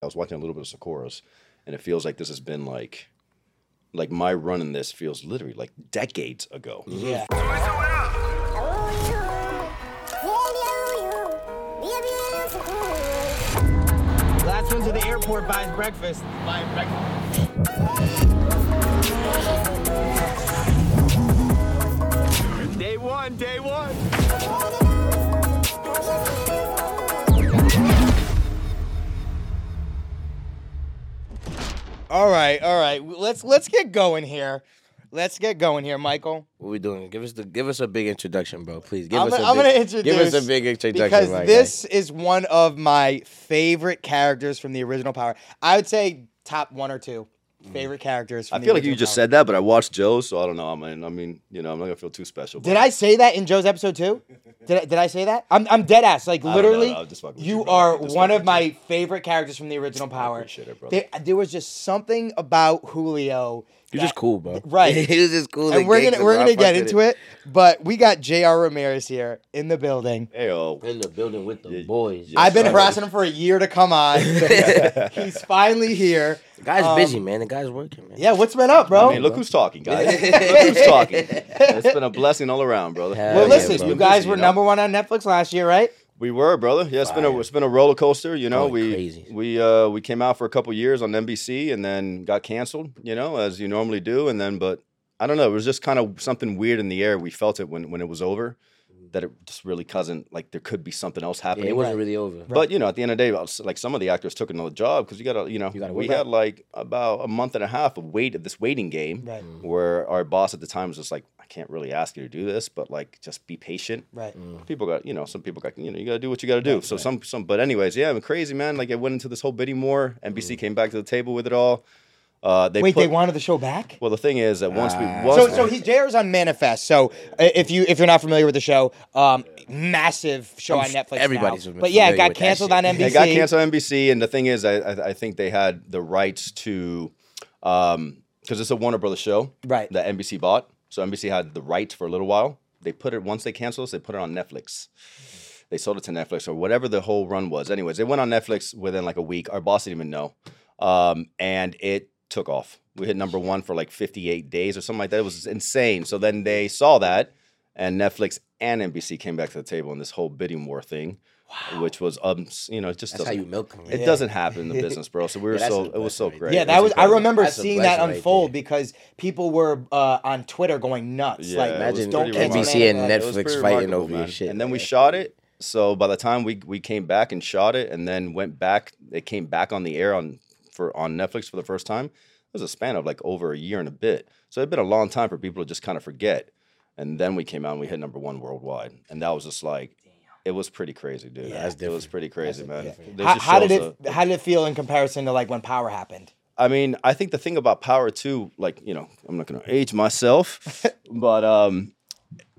I was watching a little bit of Socorro's, and it feels like this has been like, like my run in this feels literally like decades ago. Yeah. Last one to the airport buys breakfast. Buy breakfast. Day one, day one. All right, all right. Let's let's get going here. Let's get going here, Michael. What are we doing? Give us the give us a big introduction, bro. Please give I'm, us. gonna- a I'm big, gonna introduce Give us a big introduction, because guy. this is one of my favorite characters from the original Power. I would say top one or two Mm-hmm. favorite characters. From I feel like you just said that, but I watched Joe, so I don't know. I mean, I mean, you know, I'm not gonna feel too special. Did I say that in Joe's episode too? Did I, did I say that? I'm I'm dead ass. Like don't know. literally, I'll just fuck with you bro. are just one of with my favorite characters from the original Power. appreciate it, brother. There, there was just something about Julio. You're just cool, bro. Right. he was just cool. And we're gonna we're gonna get into it, but we got J.R. Ramirez here in the building. Heyo. In the building with the Yeah, boys. yeah. I've been sir. harassing him for a year to come on. He's finally here. The guy's Um, busy, man. The guy's working, man. Yeah, what's been up, bro? I mean, look who's talking, guys. look who's talking. It's been a blessing all around, brother. Hell well, yeah, listen, bro. you guys busy, were you know? number one on Netflix last year, right? We were, brother. Yeah, it's been a it's been a roller coaster. You know, Going we crazy. we uh we came out for a couple years on NBC and then got canceled. You know, as you normally do, and then but I don't know. It was just kind of something weird in the air. We felt it when when it was over, that it just really wasn't like there could be something else Yeah, happening. it wasn't really over. But you know, at the end of the day, I was- like some of the actors took another job because you got to, you know, You gotta we had like about a month and a half of wait of this waiting game, Right. where our boss at the time was just like, I can't really ask you to do this, but like just be patient. Right. People got, you know, some people got, you know, you got to do what you got to do. so some, some, but anyways, yeah, I mean, crazy man. Like I went into this whole bidding war. NBC came back to the table with it all. Uh, they Wait, put, they wanted the show back? Well, the thing is that once we, Ah. once So, so he's JR's on Manifest. So, uh, if you if you're not familiar with the show, um, massive show I'm on Netflix. everybody's now. but yeah, it got canceled on NBC. They got canceled on NBC, and the thing is, I I, I think they had the rights to, um, because it's a Warner Brothers show, Right. That NBC bought, so NBC had the rights for a little while. They put it once they canceled us, they put it on Netflix. They sold it to Netflix or whatever the whole run was. Anyways, they went on Netflix within like a week. Our boss didn't even know, um, and it took off. We hit number one for like 58 days or something like that. It was insane. So then they saw that, and Netflix and NBC came back to the table in this whole bidding war thing, which was um, you know, it just That's how doesn't you milk them. it doesn't happen in the business, bro. So we were Yeah, so it was so right great. Yeah, that was. I remember That's seeing that blessing right unfold because people were uh, on Twitter going nuts. Yeah, like, it was Imagine don't pretty NBC and It Netflix fighting over your shit. And then we That's shot it. So by the time we we came back and shot it, and then went back, it came back on the air on for on Netflix for the first time. It was a span of like over a year and a bit. So it'd been a long time for people to just kind of forget. And then we came out and we hit number one worldwide, and that was just like. It was pretty crazy, dude. Yeah, it was pretty crazy, man. How, how did it? a- how did it feel in comparison to like when Power happened? I mean, I think the thing about power too, like you know, I'm not gonna age myself, but um,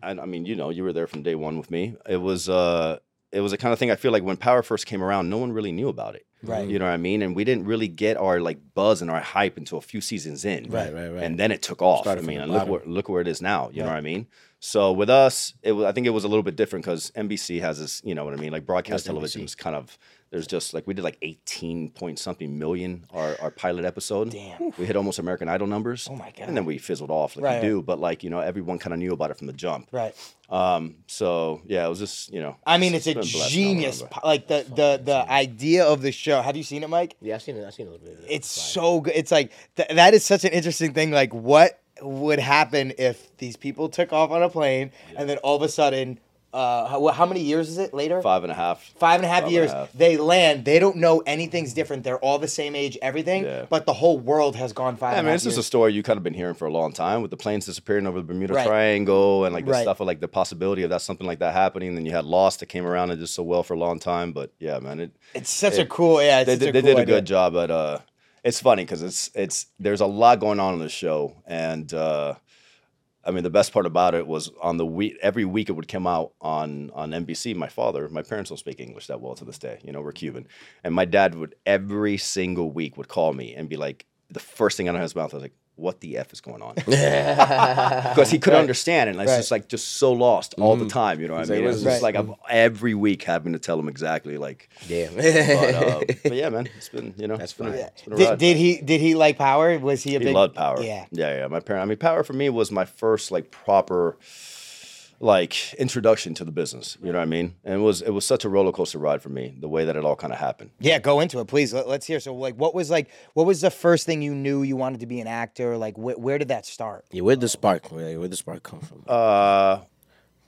and I mean, you know, you were there from day one with me. It was uh, it was the kind of thing I feel like when power first came around, no one really knew about it. Right. You know what I mean? And we didn't really get our like buzz and our hype until a few seasons in. Right, right, right. And then it took off. Started I mean, look where look where it is now. You know what I mean? So with us, it was, I think it was a little bit different because NBC has this, you know what I mean? Like broadcast That's television NBC. is kind of there's just like we did like 18 point something million our, our pilot episode. Damn. We hit almost American Idol numbers. Oh my God. And then we fizzled off like Right, you do, but like you know everyone kind of knew about it from the jump. Right. Um. So yeah, it was just you know. I mean, it's a been blessed all genius. po- Like the the the idea of the show. Have you seen it, Mike? Yeah, I've seen it. I've seen a little bit. of it. It's so good. It's like th- that is such an interesting thing. Like, what would happen if these people took off on a plane and then all of a sudden, uh, how, how many years is it later? Five and a half. Five and a half Five and a years. half. They land. They don't know anything's different. They're all the same age. Everything. Yeah. But the whole world has gone five. I and a mean, half it's just a story you kind of been hearing for a long time with the planes disappearing over the Bermuda Right. Triangle and like the Right. stuff of like the possibility of that something like that happening. then you had Lost that came around and did so well for a long time. But yeah, man, it It's such a cool. Yeah. It's they, a they cool did a idea. good job at uh it's funny because it's it's there's a lot going on in the show and uh I mean, the best part about it was on the week, every week it would come out on on NBC. My father, my parents don't speak English that well to this day. You know, we're Cuban, and my dad would every single week would call me and be like, the first thing out of his mouth I was like, "What the f is going on?" Because he couldn't understand, and like, it's Right. just like just so lost all the time. You know what I So it mean? It's was- just like I'm every week having to tell him exactly like. Damn. But, uh, but yeah, man, it's been you know That's it's been, a, been Did, did he did he like power? Was he a He big loved power. Yeah. yeah, yeah. My parent. I mean, power for me was my first like proper, like introduction to the business. You know what I mean? And it was it was such a roller coaster ride for me. The way that it all kind of happened. Yeah, go into it, please. Let, us hear. So, like, what was like, what was the first thing you knew you wanted to be an actor? Like, wh- where did that start? yeah, where'd the spark? Where, where'd the spark come from? Uh,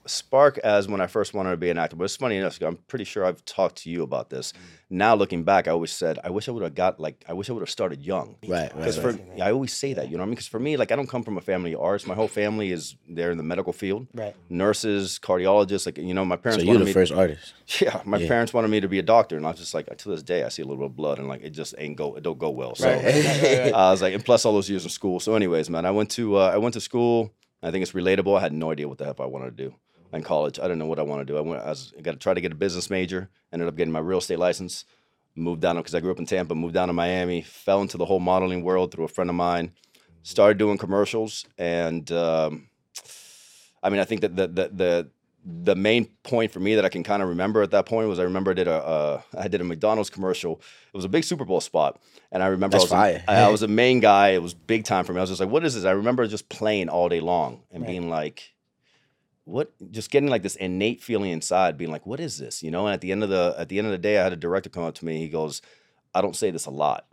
spark as when I first wanted to be an actor. But it's funny enough. I'm pretty sure I've talked to you about this. Now looking back, I always said I wish I would have got like I wish I would have started young. right, right, Because right. for I always say that, you know what I mean? Because for me, like I don't come from a family of arts. My whole family is there in the medical field. Right. Nurses, cardiologists, like you know, my So parents you're wanted the me first artist. Yeah, my Yeah. parents wanted me to be a doctor, and I was just like, to this day, I see a little bit of blood, and like it just ain't go, it don't go well. So Right, right, right, right. I was like, and plus all those years of school. So, anyways, man, I went to uh, I went to school. I think it's relatable. I had no idea what the heck I wanted to do in college. I didn't know what I wanted to do. I went, I, was, I got to try to get a business major. Ended up getting my real estate license. Moved down because I grew up in Tampa. Moved down to Miami. Fell into the whole modeling world through a friend of mine. Started doing commercials, and um, I mean, I think that the the the the main point for me that I can kind of remember at that point was I remember I did a uh, I did a McDonald's commercial. It was a big Super Bowl spot, and I remember That's I was a, I, I was a main guy. It was big time for me. I was just like, "What is this?" I remember just playing all day long and Right. being like, "What?" Just getting like this innate feeling inside, being like, "What is this?" You know. And at the end of the at the end of the day, I had a director come up to me. He goes, "I don't say this a lot.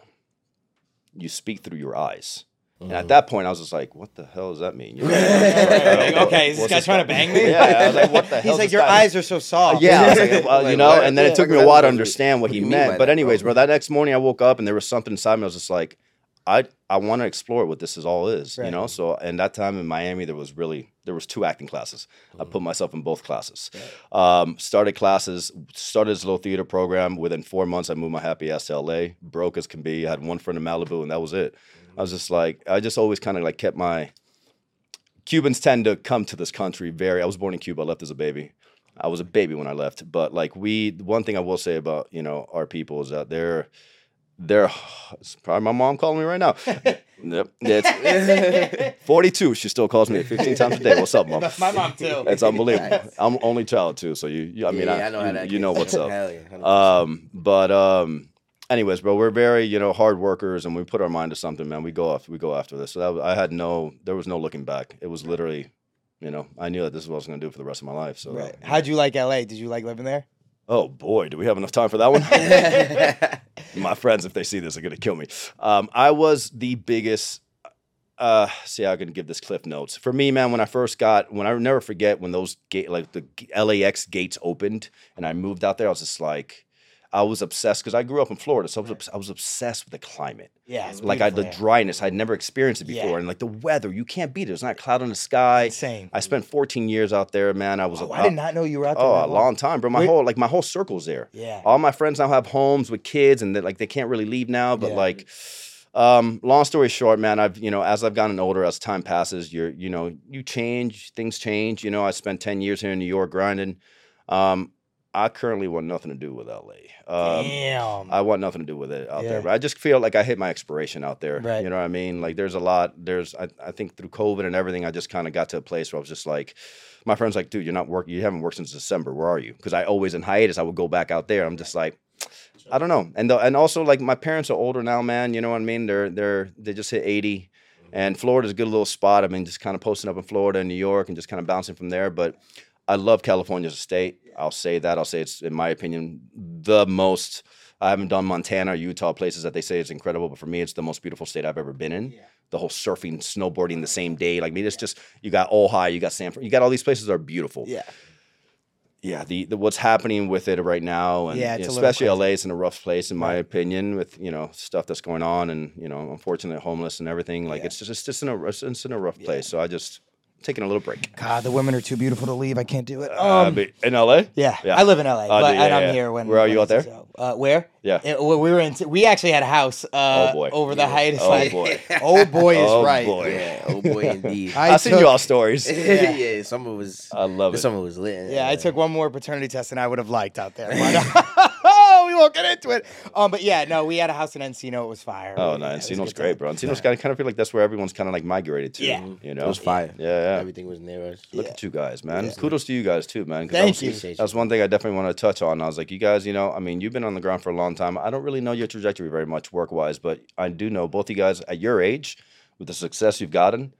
You speak through your eyes." And at mm. that point, I was just like, "What the hell does that mean?" You know? Like, okay, is this What's guy trying to bang me? Yeah, I was like, "What the hell?" He's like, your eyes are so soft. Yeah, I was like, well, you know, what? and then Yeah, it took me a while to understand what what he do you mean meant. But that, anyways, bro? bro, that next morning I woke up and there was something inside me. I was just like, I I want to explore what this is all is, Right. you know. So, and that time in Miami, there was really there was two acting classes. I Mm. put myself in both classes. Um, started classes, started this little theater program. Within four months, I moved my happy ass to LA. Broke as can be. I had one friend in Malibu, and that was it. I was just like, I just always kind of like kept my. Cubans tend to come to this country very. I was born in Cuba. I left as a baby. I was a baby when I left, but like we, one thing I will say about you know our people is that they're they're. It's probably my mom calling me right now. yep, it's 42. She still calls me 15 times a day. What's up, mom? That's my mom too. It's unbelievable. I'm only child too, so you. you I mean, yeah, I, I know how you, that you know what's up. Hell yeah, Um, but um, anyways, bro, we're very you know hard workers, and we put our mind to something, man. We go off, we go after this. So that was, I had no, there was no looking back. It was literally, you know, I knew that this is what I was gonna do for the rest of my life. So, Right. How'd you like LA? Did you like living there? Oh boy, do we have enough time for that one? my friends, if they see this, are gonna kill me. Um, I was the biggest. Uh, see, I can give this cliff notes for me, man. When I first got, when I never forget when those gate, like the LAX gates opened, and I moved out there, I was just like, I was obsessed because I grew up in Florida, so I was, I was obsessed with the climate. Yeah. it's Like I, the dryness, I'd never experienced it Yeah. before, and like the weather, you can't beat it. There's not a cloud in the sky. Insane. I spent 14 years out there, man. I was Oh, a, I did not know you were out there. Oh, a long time, bro. My Wait- whole like my whole circle's there. Yeah. All my friends now have homes with kids, and they like they can't really leave now. But Yeah. like, um, long story short, man, I've you know as I've gotten older, as time passes, you're you know you change, things change. You know, I spent 10 years here in New York grinding. Um, I currently want nothing to do with LA. Um, Damn. I want nothing to do with it out Yeah. there. But I just feel like I hit my expiration out there. Right. You know what I mean? Like there's a lot. There's I, I think through COVID and everything, I just kind of got to a place where I was just like, my friends like, dude, you're not working. You haven't worked since December. Where are you? Because I always in hiatus. I would go back out there. I'm just like. I don't know, and the, and also like my parents are older now, man. You know what I mean? They're they're they just hit eighty, and Florida's a good little spot. I mean, just kind of posting up in Florida and New York, and just kind of bouncing from there. But I love California as a state. I'll say that. I'll say it's, in my opinion, the most. I haven't done Montana or Utah places that they say is incredible, but for me, it's the most beautiful state I've ever been in. The whole surfing, snowboarding the same day. Like, I mean, it's just, you got Ojai, you got Sanford, you got all these places that are beautiful. yeah. Yeah, the, the what's happening with it right now, and Yeah, especially. LA is in a rough place, in my opinion, with you know stuff that's going on, and you know, unfortunately, homeless and everything. Like, Yeah. it's just it's just in a it's in a rough place. So I just taking a little break. God, the women are too beautiful to leave. I can't do it. Uh, Um, but in LA, yeah, yeah. I live in LA, Oh, but do you? and Yeah, I'm yeah. here when. Where are when you out it's- there? Uh, where? Yeah. It- we we were in. We actually had a house. Uh, Oh, boy. Over the height. Oh, like, boy. Oh boy is Oh, right. boy. yeah, oh boy, indeed. I I've seen you all stories. yeah. some of was. I love it. Some of was lit. Yeah, I took one more paternity test than I would have liked out there. But, we won't get into it. Um, but yeah, no, we had a house in Encino. It was fire. Oh, Yeah, no, it was a Encino's good great, time. bro. Encino's kind of kind of feel like that's where everyone's kind of like migrated to. Yeah. you know. It was fire. Yeah, yeah. Everything was near us. Look at you guys, man. Kudos to you guys too, man. Thank that you. That's one thing I definitely want to touch on. I was like, you guys, you know, I mean, you've been on the ground for a long time. I don't really know your trajectory very much work wise, but I do know both you guys at your age, with the success you've gotten,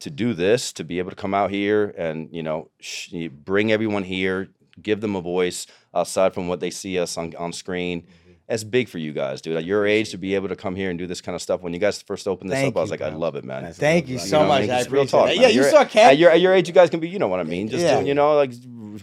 to do this, to be able to come out here and you know, sh- bring everyone here, give them a voice uh, aside from what they see us on on screen. That's big for you guys, dude. At your age, to be able to come here and do this kind of stuff. When you guys first opened this Thank up, I was you, like, I love it, man. That's Thank you You so know what much. mean? I Just real talk, it. Yeah, you You're- saw Ken. At your, at your age, you guys can be, you know what I mean. Just Yeah. doing, you know, like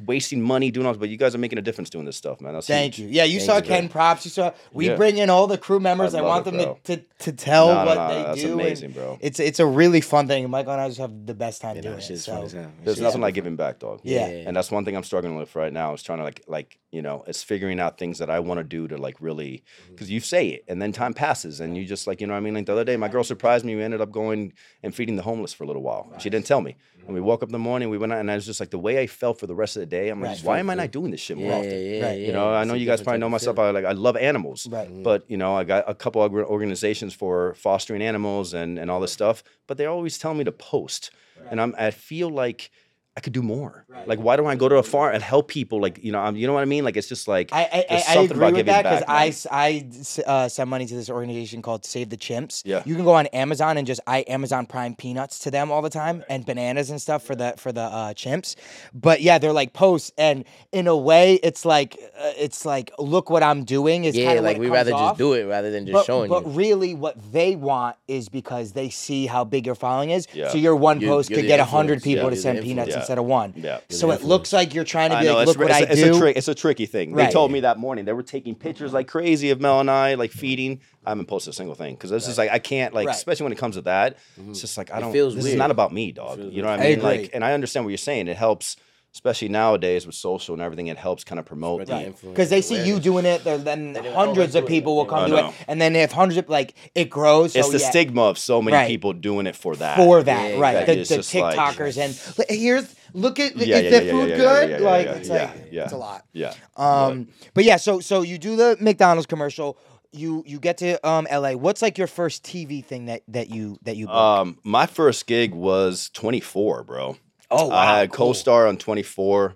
wasting money doing all, this, but you guys are making a difference doing this stuff, man. That's Thank huge. you. Yeah, you Thank saw you, Ken props. You saw we Yeah. bring in all the crew members. I I, want it, them to, to, to tell No, no, what no, they that's do. and amazing, bro. It's it's a really fun thing. Michael and I just have the best time doing know, it. shit's So. fun as. There's nothing like giving back, dog. Yeah. And that's one thing I'm struggling with right now. Is trying to like, like you know, it's figuring out things that I want to do to like really, because you say it and then time passes and you just like, you know, what I mean, like the other day, my girl surprised me. We ended up going and feeding the homeless for a little while. She didn't tell me. And we woke up in the morning, we went out, and I was just like, the way I felt for the rest of the day, I'm like, Right. why am I not doing this shit more Yeah, often? yeah, yeah, Right. You know, I It's know you guys probably know myself. I like I love animals, Right. but you know, I got a couple of organizations for fostering animals and and all this stuff. But they always tell me to post, and I'm I feel like I could do more. Like, why don't I go to a farm and help people? Like, you know, I'm, you know what I mean? Like, it's just like I, I, I, I something agree about with that because back, I, man. s- I s- uh, send money to this organization called Save the Chimps. Yeah. you can go on Amazon and just I Amazon Prime peanuts to them all the time and bananas and stuff for the for the uh, chimps. But yeah, they're like posts, and in a way, it's like uh, it's like look what I'm doing is Yeah, kinda like we rather comes just do it rather than just But, showing but you. really, what they want is because they see how big your following is. Yeah. So your one You- post you're could get a hundred people Yeah, to send the peanuts influence. Instead of one. Yeah. So it looks like you're trying to be know like, look what it's, I it's do. a trick. It's a tricky thing. They told me that morning they were taking pictures like crazy of Mel and I, like feeding. I haven't posted a single thing because this is like I can't like, Right. especially when it comes to that. Mm-hmm. It's just like I don't. feels this is not about me, dog. You know what I mean? I like, and I understand what you're saying. It helps, especially nowadays with social and everything. It helps kind of promote Spread the. the influence Because they see you doing it, then- then then, hundreds of do it. people will come do it, and then if hundreds of like it grows. It's so the yeah, stigma of so many Right. people doing it for that. for that, Yeah, right? that The, the just like- TikTokers and "Look, here's look at Yeah, is yeah, the yeah, food yeah, yeah, good? yeah, yeah, like yeah, it's yeah, like yeah. it's a lot. Yeah. Um, but yeah, so so you do the McDonald's commercial. You you get to um LA. What's like your first TV thing that that you that you booked? Um, my first gig was 24, bro. Oh wow, I had cool. co-star on 24.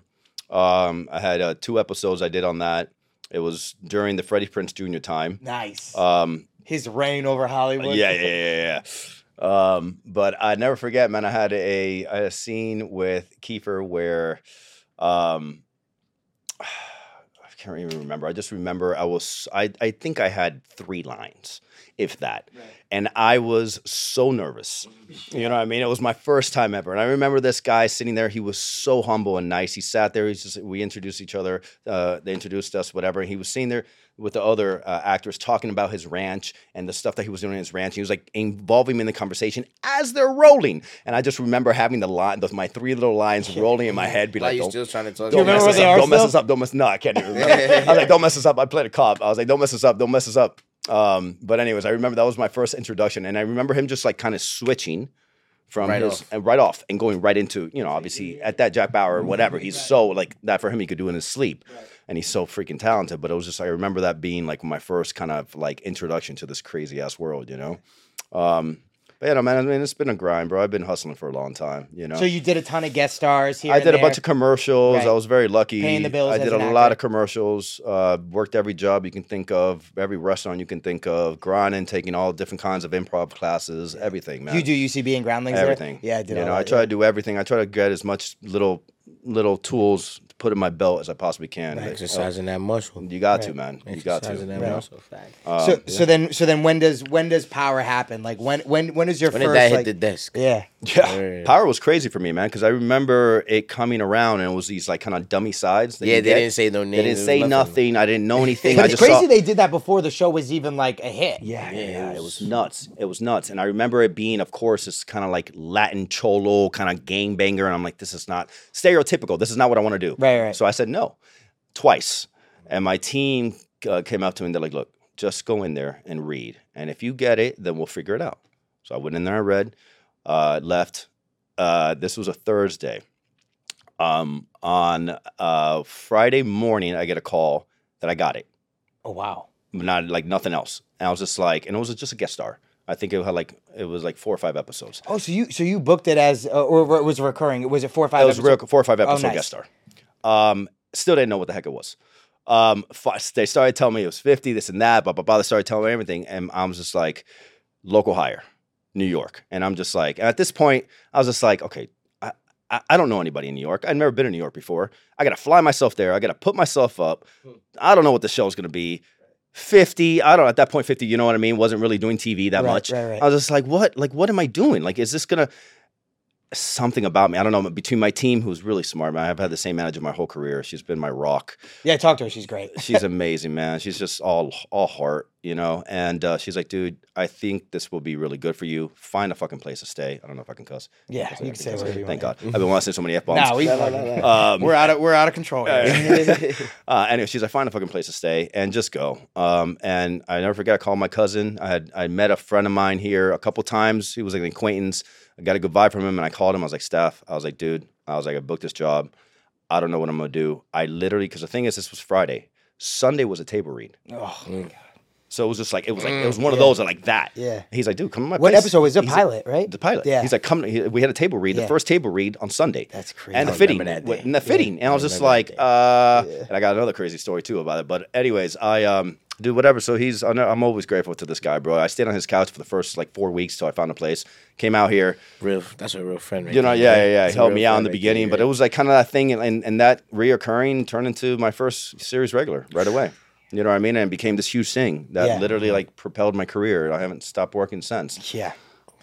Um, I had uh, two episodes I did on that. It was during the Freddie Prinze Jr. time. Nice. Um, His reign over Hollywood. yeah, yeah, yeah, yeah. Um, but I never forget, man. I had a, I had a scene with Kiefer where, um, I can't even remember. I just remember I was, I, I think I had three lines, if that, and I was so nervous. You know what I mean? It was my first time ever, and I remember this guy sitting there. He was so humble and nice. He sat there. He's just, we introduced each other. Uh, they introduced us, whatever. And he was sitting there with the other uh, actors talking about his ranch and the stuff that he was doing in his ranch. He was like involving me in the conversation as they're rolling. And I just remember having the line, those, my three little lines rolling in my head, be like, don't, still trying to talk? Do you don't mess us up. Don't mess us up. Don't mess. No, I can't even remember. I was like, don't mess us up. I played a cop. I was like, don't mess us up. Don't mess us up. Um, but anyways, I remember that was my first introduction, and I remember him just like kind of switching from Right his off. and right off and going right into you know obviously at that Jack Bauer or whatever. He's so like that for him. He could do in his sleep, and he's so freaking talented. But it was just I remember that being like my first kind of like introduction to this crazy ass world, you know. Um, but yeah, man. I mean, it's been a grind, bro. I've been hustling for a long time, you know. So you did a ton of guest stars here. I did a bunch of commercials. Right. I was very lucky. Paying the bills I did a an lot of commercials. Uh, worked every job you can think of, every restaurant you can think of, grinding, taking all different kinds of improv classes, everything, man. You do UCB and Groundlings. there? everything. Yeah, I did. You all know, I try yeah. to do everything. I try to get as much little little tools to put in my belt as I possibly can. Like, Exercising that muscle. You got to, man. You got to. Exercising that you muscle. Fact. Um, So so then so then when does when does power happen? Like when when when is your When did first that hit the desk? yeah Yeah, Word. power was crazy for me, man. Because I remember it coming around, and it was these like kind of dummy sides. that Yeah, you they get. didn't say no names. They didn't say nothing. I didn't know anything. But I it's just crazy saw. they did that before the show was even like a hit. Yeah, yeah, Yeah, yeah. it It was- was nuts. It was nuts. And I remember it being, of course, this kind of like Latin cholo kind of gangbanger. And I'm like, this is not stereotypical. This is not what I want to do. Right, right. So I said no twice. And my team uh, came up to me and they're like, look, just go in there and read. And if you get it, then we'll figure it out. So I went in there, I read, uh, left. Uh, this was a Thursday. Um, on uh, Friday morning, I get a call that I got it. Oh wow. but not like nothing else. And I was just like, and it was just a guest star. I think it had like it was like four or five episodes. Oh, so you so you booked it as uh, or it was recurring? Was it four or five? It was a real four or five episode nice. guest star. Um, still didn't know what the heck it was. Um, they started telling me it was fifty, this and that, blah blah blah. They started telling me everything, and I was just like, local hire, New York, and I'm just like, at this point, I was just like, okay. I, I- I don't know anybody in New York. I've never been in New York before. I got to fly myself there. I got to put myself up. I don't know what the show's going to be. 50, I don't know, at that point, 50, you know what I mean? Wasn't really doing TV that Right, much. right, right. I was just like, what? Like, what am I doing? Like, is this going to, something about me. I don't know. Between my team, who's really smart, man. I've had the same manager my whole career. She's been my rock. Yeah, talk to her. She's great. She's amazing, man. She's just all all heart, you know. And uh, she's like, dude, I think this will be really good for you. Find a fucking place to stay. I don't know if I can cuss. Yeah, you can say whatever you Thank want. God. I've been wanting to say so many f bombs. We, no, no. Um, we're, out of we're out of control. uh, anyway, she's like, find a fucking place to stay and just go. Um, and I never forget, I called my cousin. I had I met a friend of mine here a couple times. He was like an acquaintance. I got a good vibe from him, and I called him. I was like, Steph, I was like, dude, I was like, I booked this job. I don't know what I'm gonna do. I literally, because the thing is, this was Friday. Sunday was a table read. oh, my god. So it was just like it was like it was one of those that like that. Yeah. He's like, dude, come to my what place. episode was the He's pilot? Right. the pilot. Yeah. He's like, come. He, we had a table read, Yeah. the first table read on Sunday. That's crazy. And the I fitting, remember that day. and the fitting, and I was just like, uh, and I got another crazy story too about it. But anyways, I um, do whatever. So he's, I'm always grateful to this guy, bro. I stayed on his couch for the first like four weeks till I found a place. Came out here, Real, that's a real friend, right you know, yeah, yeah, yeah. He helped me out in the beginning, there, but it was like kind of that thing, and, and and that reoccurring turned into my first series regular right away. You know what I mean? And it became this huge thing that Yeah. literally like propelled my career. I haven't stopped working since. Yeah.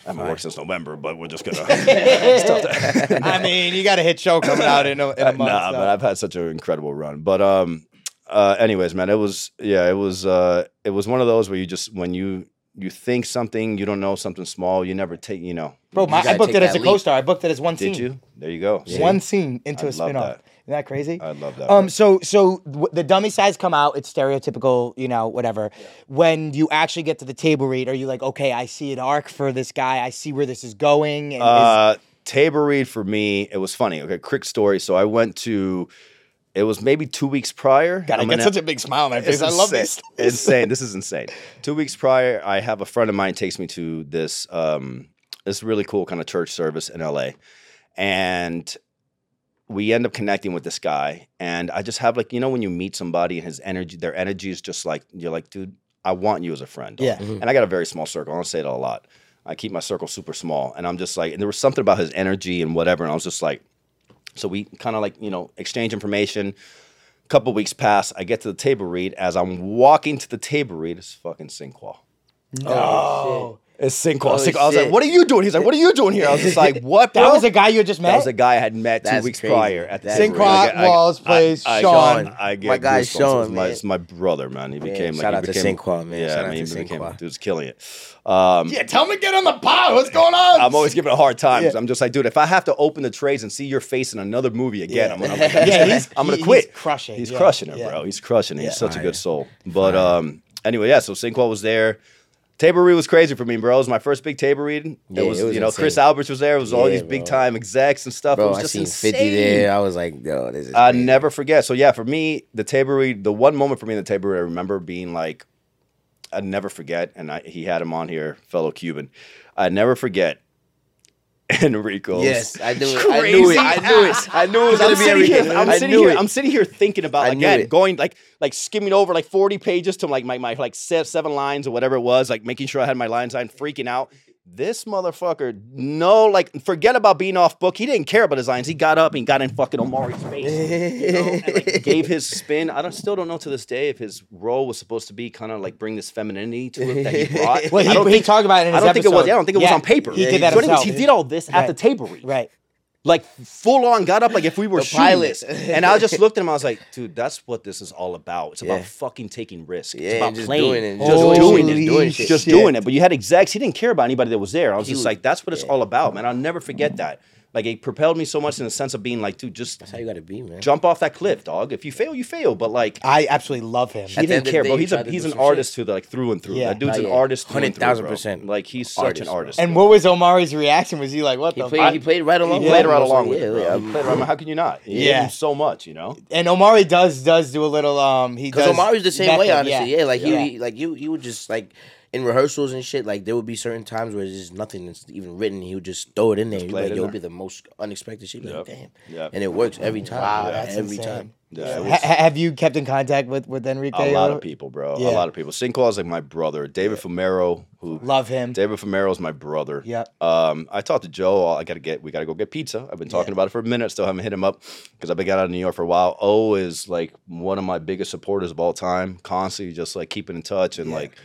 I haven't worked since November, but we're just gonna. I mean, you got a hit show coming out in a, in a month. nah, so. but I've had such an incredible run. But um, uh, anyways, man, it was yeah, it was uh, it was one of those where you just when you you think something, you don't know something small, you never take, you know. Bro, my, I booked it as a leap. co-star. I booked it as one Did scene. you? There you go. One scene into I a spin-off. that. Isn't that crazy? I love that. Um, so so w- the dummy size come out. It's stereotypical, you know, whatever. When you actually get to the table read, are you like, okay, I see an arc for this guy. I see where this is going. And is, Uh, Tabor Reed for me, it was funny. Okay, quick story. So I went to, it was maybe two weeks prior. God, I I'm get gonna- such a big smile on my It's face. I love insane. this. insane. This is insane. Two weeks prior, I have a friend of mine takes me to this um this really cool kind of church service in LA, and we end up connecting with this guy. And I just have like you know when you meet somebody and his energy, their energy is just like you're like, dude, I want you as a friend. Yeah. And I got a very small circle. I don't say it a lot. I keep my circle super small, and I'm just like, and there was something about his energy and whatever, and I was just like, so we kind of like you know exchange information A couple weeks pass. I get to the table read. As I'm walking to the table read, it's fucking Sinqua. Oh, It's Sinqua. Holy Sinqua. I was like, "What are you doing?" He's like, "What are you doing here?" I was just like, "What, bro?" that was a guy you had just met. That was a guy I had met two That's weeks crazy. prior at the That's table read. Sinqua I get- I- I- Sean. I, I get My guy. Sean, It's my, my brother, man. He became like shout he out to became, Sinqua, man. Yeah, Shout I out mean, to he became, Sinqua. he was killing it. Um, yeah, tell me get on the pod. What's going on? I'm always giving a hard time. Yeah. I'm just like, dude, if I have to open the trays and see your face in another movie again, I'm gonna, I'm, Yeah, he's- I'm gonna he- quit. he's crushing. He's Yeah, crushing it, yeah. bro. He's crushing it. He's Yeah. such a good soul. But um, anyway, yeah. So Sinqua was there. Table read was crazy for me, bro. It was my first big table read. It Yeah, was, it was you know, insane. Chris Albrecht was there. It was all Yeah, these big bro. time execs and stuff. it Bro, was I just seen insane. 50 there. I was like, yo, this is I never forget. So yeah, for me, the table read, the one moment for me in the table read, I remember being like, I'd never forget, and I, he had him on here, fellow Cuban. I'd never forget Enrique's. Yes, I knew it. I knew it. I knew it. I knew it was I'm gonna be sitting, here, I'm I sitting here. it. I'm sitting here thinking about again it. going like like skimming over like 40 pages to like my my like seven lines or whatever it was, like making sure I had my lines on, freaking out. This motherfucker, no, like forget about being off book. He didn't care about his lines. He got up and got in fucking Omari's face, you know, and like gave his spin. I don't still don't know to this day if his role was supposed to be kind of like bring this femininity to it that he brought. Well, he, I don't he think talked about it in I don't think it was. Yeah, I don't think it was on paper. He did that So anyways, himself. he did all this at Right. the table read Right. Like full on got up like if we were shooting and I just looked at him. I was like, dude, that's what this is all about. It's about Yeah. fucking taking risks. It's Yeah, about just playing, doing it, just doing it, doing shit. just doing it. But you had execs. He didn't care about anybody that was there. I was He just was- like, that's what it's all about, man. I'll never forget that. Like it propelled me so much in the sense of being like, dude, just That's how you gotta be, man. jump off that cliff, dog. If you fail, you fail. But like, I absolutely love him. he didn't care, day, bro. He's a he's an some shit. artist to the, like through and through. Yeah. That dude's an artist, hundred thousand percent. Like he's such Artist, an bro. artist. And bro. what was Omari's reaction? Was he like, "What He the?" played. fuck? he played right along. He played right along with yeah, yeah, He played right- How can you not? Yeah. yeah. so much, you know. And Omari does does do a little. Um, he Because does Omari's the same way, honestly. Yeah, like Yeah. he, he, like you, he would just like in rehearsals and shit. Like there would be certain times where there's just nothing that's even written. He would just throw it in there. He'd it like, in "Yo, there. it'd be the most unexpected shit." You'd Like, damn, Yep. and it works every time. Wow, Yeah, that's every insane. time. Yeah, it Ha- have you kept in contact with with Enrique? a lot of people, bro. Yeah. A lot of people. Sinqua is like my brother. David Fumero, who Love him. David Fumero is my brother. Yeah. Um, I talked to Joe. I gotta get. We gotta go get pizza. I've been talking about it for a minute. Still haven't hit him up because I've been out of New York for a while. O is like one of my biggest supporters of all time. Constantly just like keeping in touch and like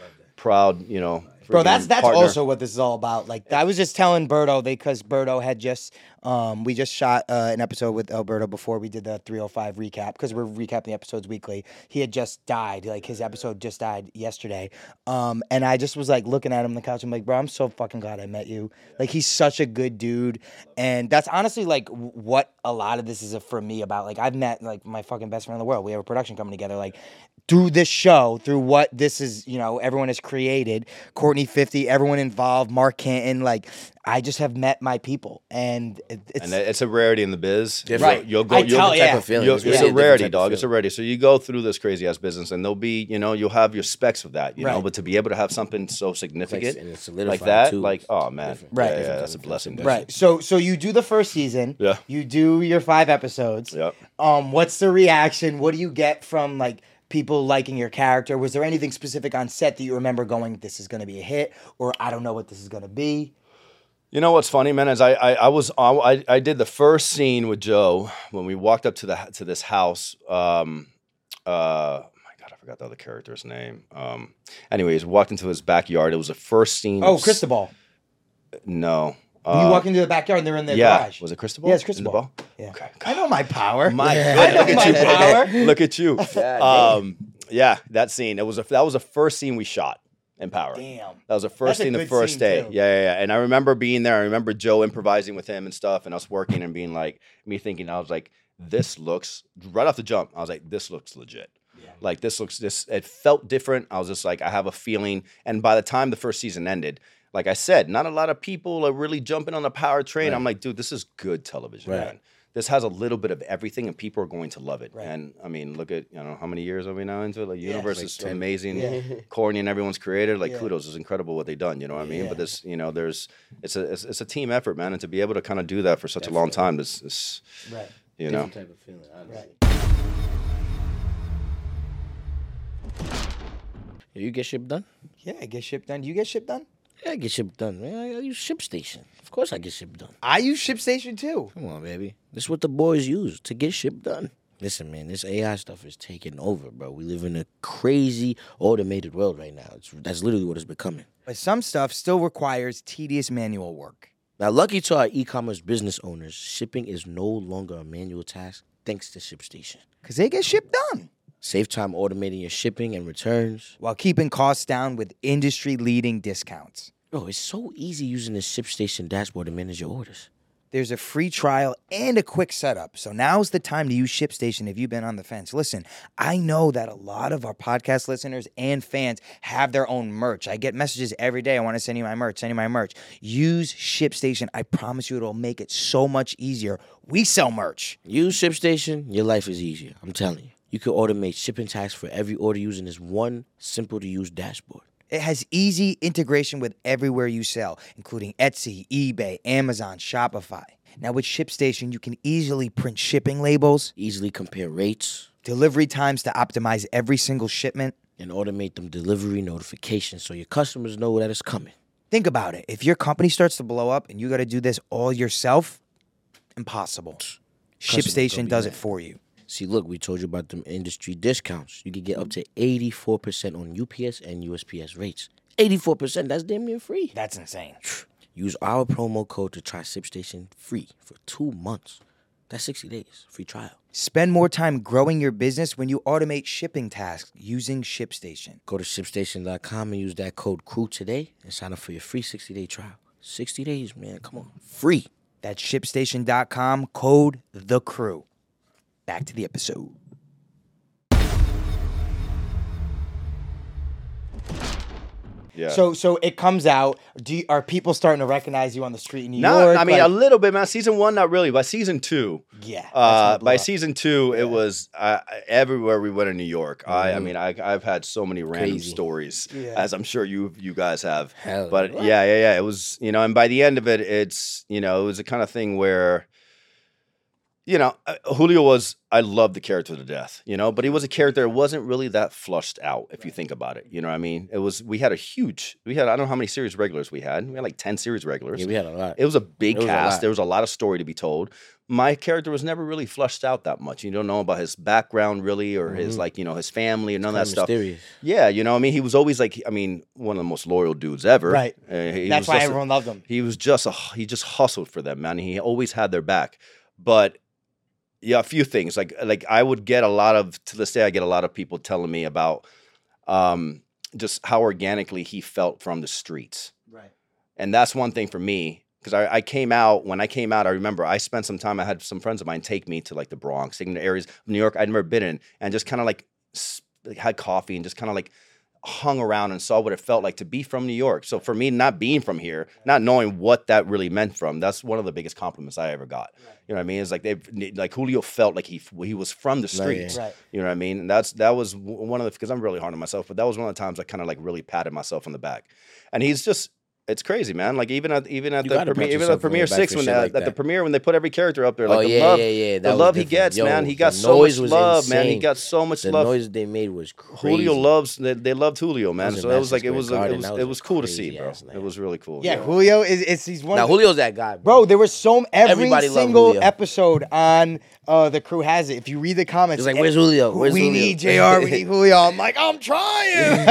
proud. You know, Bro, that's that's partner. also what this is all about. Like I was just telling Berto because Berto had just um we just shot uh, an episode with Alberto before we did the 305 recap because we're recapping the episodes weekly. He had just died, like his episode just died yesterday. Um and I just was like looking at him on the couch. I'm like, bro, I'm so fucking glad I met you. Like he's such a good dude, and that's honestly like what a lot of this is for me about. Like I've met like my fucking best friend in the world. We have a production company together. Like through this show, through what this is, you know, everyone has created, Courtney 50, everyone involved, Mark Canton, like I just have met my people. And it's And it's a rarity in the biz. Different. You'll, you'll go. I you'll, tell Type yeah. of feeling. You'll, It's it's really a rarity, type of dog. It's a rarity. So you go through this crazy ass business, and there'll be, you know, you'll have your specs of that, you know. But to be able to have something so significant and it's like that, too. like, oh man, Different. Right. yeah, yeah, that's a blessing. feeling. right. So so you do the first season. Yeah. You do your five episodes. Yep. Um, what's the reaction? What do you get from like people liking your character? Was there anything specific on set that you remember going, this is gonna be a hit, or I don't know what this is gonna be? You know what's funny, man? Is I I, I was I, I did the first scene with Joe when we walked up to the to this house. Um, uh, my God, I forgot the other character's name. Um, anyways, walked into his backyard. It was the first scene. Oh, s- Cristobal. No. you Uh, walk into the backyard and they're in their yeah. garage. Was it Cristobal? Yeah, it's the Cristobal. ball? Yeah. Okay. I know my power. My I know look my at you, power. Look at you. um, yeah, that scene. It was a, that was the first scene we shot in Power. Damn. That was the first That's scene, the first day. Yeah, yeah, yeah. And I remember being there. I remember Joe improvising with him and stuff, and us working and being like, me thinking, I was like, this looks right off the jump. I was like, this looks legit. Like this looks this. It felt different. I was just like, I have a feeling. And by the time the first season ended, like I said, not a lot of people are really jumping on the power train. I'm like, dude, this is good television, Right. man. This has a little bit of everything, and people are going to love it. Right. And I mean, look at you know how many years are we now into it? Like, universe like is 10. amazing. Yeah. Courtney and everyone's created. Like, Yeah. kudos is incredible what they've done. You know what I mean? But this, you know, there's it's a it's, it's a team effort, man, and to be able to kind of do that for such a long time is, is Right. you know. Different type of feeling. honestly. Right. You get ship done? Yeah, I get ship done. Do you get ship done? Yeah, I get ship done, man. I, use ShipStation. Of course, I get ship done. I use ShipStation too. Come on, baby. This is what the boys use to get shit done. Listen, man, this AI stuff is taking over, bro. We live in a crazy automated world right now. It's, that's literally what it's becoming. But some stuff still requires tedious manual work. Now, lucky to our e-commerce business owners, shipping is no longer a manual task thanks to ShipStation. Because they get ship done. Save time automating your shipping and returns. While keeping costs down with industry leading discounts. Bro, it's so easy using the ShipStation dashboard to manage your orders. There's a free trial and a quick setup. So now's the time to use ShipStation if you've been on the fence. Listen, I know that a lot of our podcast listeners and fans have their own merch. I get messages every day. I want to send you my merch, send you my merch. Use ShipStation. I promise you it'll make it so much easier. We sell merch. Use ShipStation, your life is easier. I'm telling you. You can automate shipping tasks for every order using this one simple to use dashboard. It has easy integration with everywhere you sell, including Etsy, eBay, Amazon, Shopify. Now, with ShipStation, you can easily print shipping labels, Easily compare rates delivery times to optimize every single shipment. and automate them delivery notifications so your customers know that it's coming. Think about it. If your company starts to blow up and you got to do this all yourself, impossible. Customers ShipStation does it for you. See, look, we told you about them industry discounts. You can get up to 84% on UPS and USPS rates. 84%, that's damn near free. That's insane. Use our promo code to try ShipStation free for two months. That's 60 days, free trial. Spend more time growing your business when you automate shipping tasks using ShipStation. Go to shipstation.com and use that code CREW today and sign up for your free 60 day trial. 60 days, man. Come on. Free. That's shipstation.com, code the crew. Back to the episode. Yeah. So so it comes out. Do you, are people starting to recognize you on the street in New no, York? I mean Like- a little bit, man. Season one, not really. By season two, yeah. uh, by up. season two, it was uh, everywhere we went in New York. I, I mean, I, I've had so many random Crazy. stories, Yeah. as I'm sure you you guys have. Hell, But what? yeah, yeah, yeah. It was, you know, and by the end of it, it's, you know, it was a kind of thing where, you know, uh, Julio was, I loved the character to death, you know, but he was a character that wasn't really that flushed out, if you think about it. You know what I mean? It was, we had a huge, we had, I don't know how many series regulars we had. We had like 10 series regulars. Yeah, we had a lot. It was a big was a cast. lot. there was a lot of story to be told. My character was never really flushed out that much. You don't know about his background really, or his Mhm. like you know his family and none of that stuff. mysterious. Yeah, you know, I mean, he was always like, I mean, one of the most loyal dudes ever. Right. Uh, That's why just a- everyone loved him. he was just a he just hustled for them, man. He always had their back. But yeah, a few things like like I would get a lot of to this day I get a lot of people telling me about um just how organically he felt from the streets. Right. And that's one thing for me because I, I came out when I came out. I remember I spent some time. I had some friends of mine take me to like the Bronx, taking to areas of New York I'd never been in, and just kind of like had coffee and just kind of like hung around and saw what it felt like to be from New York. So for me, not being from here, not knowing what that really meant from, that's one of the biggest compliments I ever got. You know what I mean? It's like they like Julio felt like he he was from the streets. Right. You know what I mean? And that's that was one of the because I'm really hard on myself, but that was one of the times I kind of like really patted myself on the back. And he's just it's crazy, man. Like even at even at You the premiere, even at the premiere six when shit the, like at the premiere when they put every character up there, like oh the yeah, love, yeah, yeah. The was love he gets, Yo, man. He got so much noise was love, man. He got so much The love. noise they made was crazy. Julio loves they, they loved Julio, man. was So it was like it was a, it Garden. was it was a was cool to see, bro. ass. It was really cool. Yeah, Julio is it's he's one Now of Julio's that guy, Bro, there was so every single episode on uh, the crew has it. If you read the comments, It's like, eh, where's Julio? Where's we Julio? need Jr. We need Julio. I'm like, I'm trying.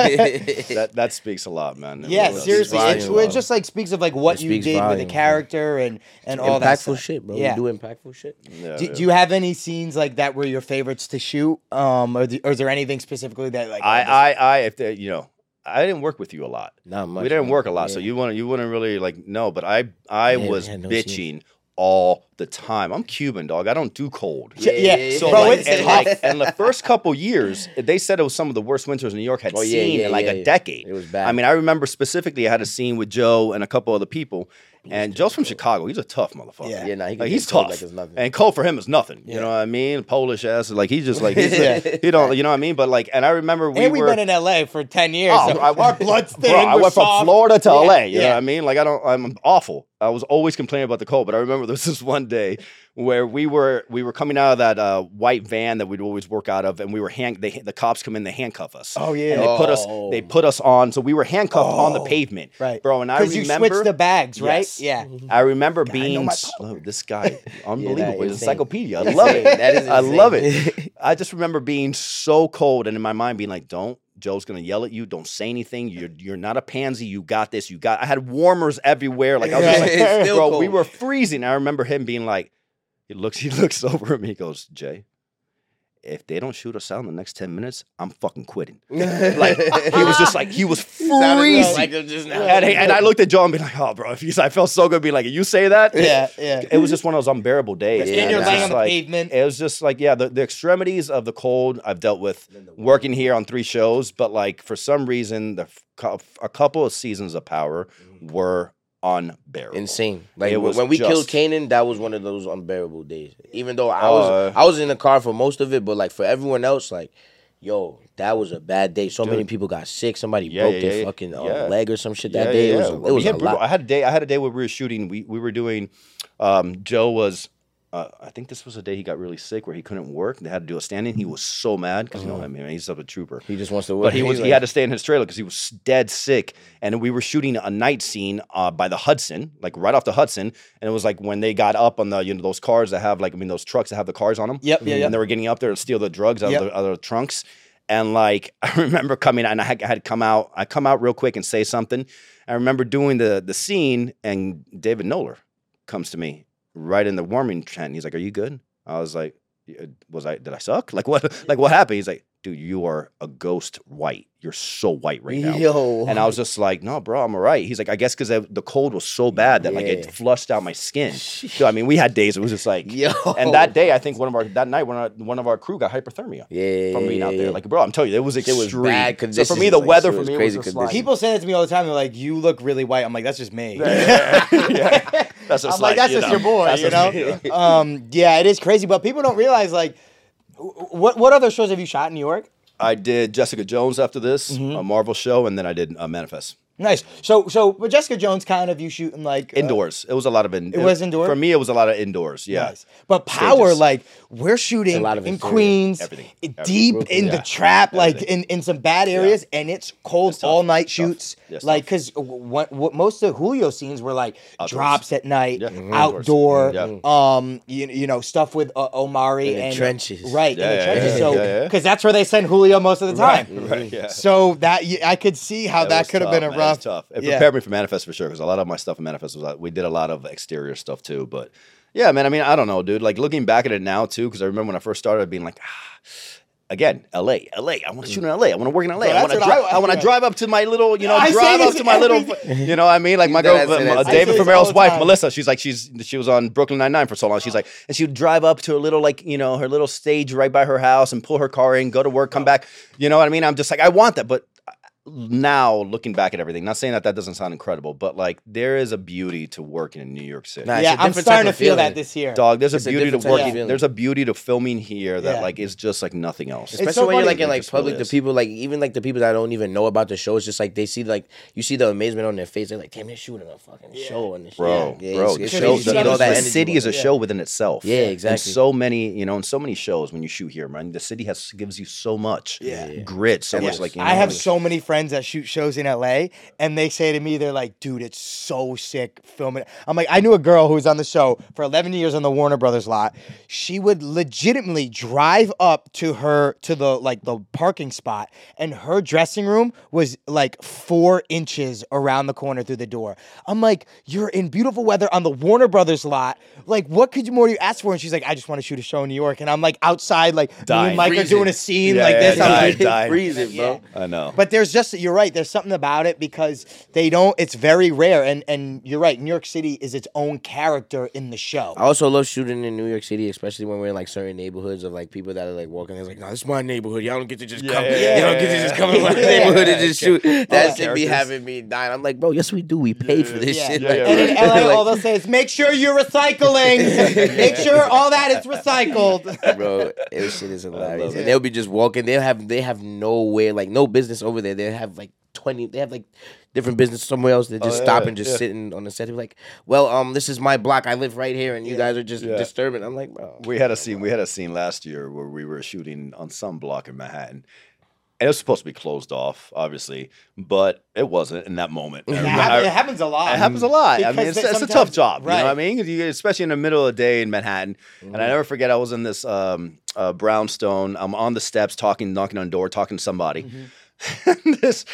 that that speaks a lot, man. It yeah, really seriously, volume, it's, bro. It just like speaks of like what It you speaks did with volume, the bro. character and and all that impactful stuff. shit, bro. Yeah. We do impactful shit. Yeah, Do, yeah. do you have any scenes like that were your favorites to shoot? Um, or, the, or is there anything specifically that like I, I, I, if they, you know, I didn't work with you a lot. Not much. we didn't man. work a lot, so you wouldn't, you wouldn't really like know. But I, I Yeah, was we had no bitching scene. All the time. I'm Cuban, dog. I don't do cold. Yeah, yeah, So Bro, like, it's and like, and the first couple years, they said it was some of the worst winters New York had Oh, yeah, seen yeah, in like yeah, a yeah. decade. It was bad. I mean, I remember specifically I had a scene with Joe and a couple other people, and Joe's from Chicago. He's a tough motherfucker. Yeah. Yeah, nah, he Like, he's tough, like it's nothing. and cold for him is nothing. You Yeah. know what I mean? Polish ass, like he's just like he's Yeah. like, he don't, you know what I mean? But like, and I remember we and we've were. been in LA for ten years. Oh, so I- our blood's thin. Bro, I went from. Florida to LA. You know what I mean? Like I don't. I'm awful. I was always complaining about the cold, but I remember there was this one day where we were we were coming out of that uh, white van that we'd always work out of, and we were hand. They, the cops come in, they handcuff us. Oh yeah, And they put us. Oh. They put us on. So we were handcuffed on the Oh. pavement, right, bro. And I because you remember switched the bags, right? Yes. Yeah. I remember God, I know being my slow. This guy, unbelievable. He's a insane. encyclopedia. I love it. That is I love it. I just remember being so cold, and in my mind being like, "Don't." Joe's gonna yell at you. Don't say anything. You're you're not a pansy. You got this. You got. I had warmers everywhere. Like I was just like, It's still bro. We cold. were freezing. I remember him being like, he looks. He looks over at me. He goes, Jay, if they don't shoot us out in the next ten minutes, I'm fucking quitting. Like he was just like he was Sounded freezing. like just now. and, he- and I looked at Joe and be like, oh, bro, if he's, I felt so good be like, you say that? Yeah, yeah. It was just one of those unbearable days. Yeah, man. and you're laying just on the like- pavement. It was just like, yeah, the, the extremities of the cold I've dealt with working here on three shows, but like for some reason, the a couple of seasons of Power were unbearable. Insane. Like It when- was when we killed just- Kanan, that was one of those unbearable days. Even though I was Uh, I was in the car for most of it, but like for everyone else, like, yo, that was a bad day. So many people got sick. Somebody Yeah, broke yeah, their yeah, fucking uh, leg or some shit that day. It was it was a lot. I had a day. I had a day where we were shooting. We we were doing. Um, Joe was. Uh, I think this was a day he got really sick where he couldn't work. They had to do a standing. He was so mad because you know I mean he's such a trooper. He just wants to work. But he was He's he had to stay in his trailer because he was dead sick, and we were shooting a night scene uh, by the Hudson, like right off the Hudson, and it was like when they got up on the you know those cars that have like I mean those trucks that have the cars on them. Yep, yeah, yeah. And they were getting up there to steal the drugs out, Yep. of, the, out of the trunks, and like I remember coming out and I had, I had come out, I come out real quick and say something. I remember doing the the scene, and David Knoller comes to me right in the warming tent. He's like, "Are you good?" I was like. Uh, was I did I suck? Like what? Like what happened? He's like, dude, you are a ghost white. You're so white right now. Yo. And I was just like, no, bro, I'm all right. He's like, I guess because the cold was so bad that like it flushed out my skin. So, I mean, we had days it was just like, Yo. and that day, I think one of our that night, one of our, one of our crew got hypothermia Yeah, from being out there. Like, bro, I'm telling you, it was it was extreme. bad so for me, conditions, the like, weather for it was me crazy was just like, People say that to me all the time. They're like, "You look really white." I'm like, "That's just me." yeah. That's just I'm like, "That's you just know, your boy," you know. me. um, yeah, it is crazy, but people don't realize like, wh- what what other shows have you shot in New York? I did Jessica Jones after this, Mm-hmm. a Marvel show, and then I did uh, Manifest. Nice. So so with Jessica Jones, kind of you shooting like uh, Indoors. It was a lot of in, It was indoors For me, it was a lot of indoors. Yeah. Nice. But power, Stages. like we're shooting lot of in interior. Queens, Everything. i- Everything. deep in Yeah. the trap, like in, in some bad areas, and it's cold tough. all night It's shoots. Yeah, like because what, what most of Julio scenes were like Outdoors. drops at night, Yeah. Mhm. outdoor, Yeah. um, you, you know stuff with uh, Omari In the and trenches. right Yeah, in the yeah, trenches. yeah, so yeah, yeah. because that's where they send Julio most of the time. Right. Yeah. So that I could see how that could have been a man. It tough. It yeah. prepared me for Manifest for sure because a lot of my stuff in Manifest was uh, we did a lot of exterior stuff too. But yeah, man. I mean, I don't know, dude. Like looking back at it now too, because I remember when I first started being like. Ah, Again, LA, LA. I want to shoot in LA. I want to work in LA. So I want to drive. I- I, want to yeah. drive up to my little, you know, drive up to my little, you know. what I mean, like my girl, uh, say David all wife, time. Melissa. She's like, she's she was on Brooklyn Nine Nine for so long. She's like, and she would drive up to a little, like, you know, her little stage right by her house and pull her car in, go to work, come back. You know what I mean? I'm just like, I want that, but now looking back at everything, not saying that that doesn't sound incredible, but like there is a beauty to working in New York City. Nah, yeah, I'm starting to type of feel that this year. Dog, there's a It's a beauty to different type of working. feeling. There's a beauty to filming here that Yeah. like is just like nothing else. Especially so when you're like in like public, the people like even like the people that don't even know about the show, it's just like they see like you see the amazement on their face. They're like, damn, they're shooting a fucking show and this Bro, shit. Yeah, bro, it's- the it show- the- the all that the city is a behind it. show within itself. Yeah, And exactly. so many, you know, in so many shows when you shoot here, man, the city has gives you so much Yeah. grit, so much like you know, I have so many friends that shoot shows in LA, and they say to me, they're like, "Dude, it's so sick filming." I'm like, I knew a girl who was on the show for 11 years on the Warner Brothers lot. She would legitimately drive up to her to the like the parking spot, and her dressing room was like four inches around the corner through the door. I'm like, "You're in beautiful weather on the Warner Brothers lot. Like, what could you more you ask for?" And she's like, "I just want to shoot a show in New York," and I'm like outside, like me Dying. and Mike are doing a scene Yeah, like yeah, this. I'm dying, like, dying. Freeze it, bro. I know. but there's just you're right. There's something about it because they don't. It's very rare, and and you're right. New York City is its own character in the show. I also love shooting in New York City, especially when we're in like certain neighborhoods of like people that are like walking. It's like, no, this is my neighborhood. Y'all don't get to just Yeah, come. yeah, you yeah, don't get to yeah, just yeah. come in my Yeah. neighborhood and just shoot. That the should be having me dying. I'm like, bro, yes we do. We paid for this Yeah. shit. Yeah, Like, yeah, and in right. LA, like, all they'll say is, "Make sure you're recycling. Make sure all that is recycled." bro, this shit is hilarious. it. And they'll be just walking. They'll have they have nowhere like no business over there. They have like twenty. They have like different business somewhere else. They're just Oh, yeah, stopping, just yeah. sitting on the set. They're like, well, um, this is my block. I live right here, and you guys are just Yeah. disturbing. I'm like, bro. We had a scene. We had a scene last year where we were shooting on some block in Manhattan. And it was supposed to be closed off, obviously, but it wasn't in that moment. I It, remember- hap- I- it happens a lot. It happens a lot. I mean, it's, they- it's a tough sometimes- job. You know what I right. mean? 'Cause You, especially in the middle of the day in Manhattan. And I never forget, I was in this um, uh, brownstone. I'm on the steps talking, knocking on the door, talking to somebody. and this,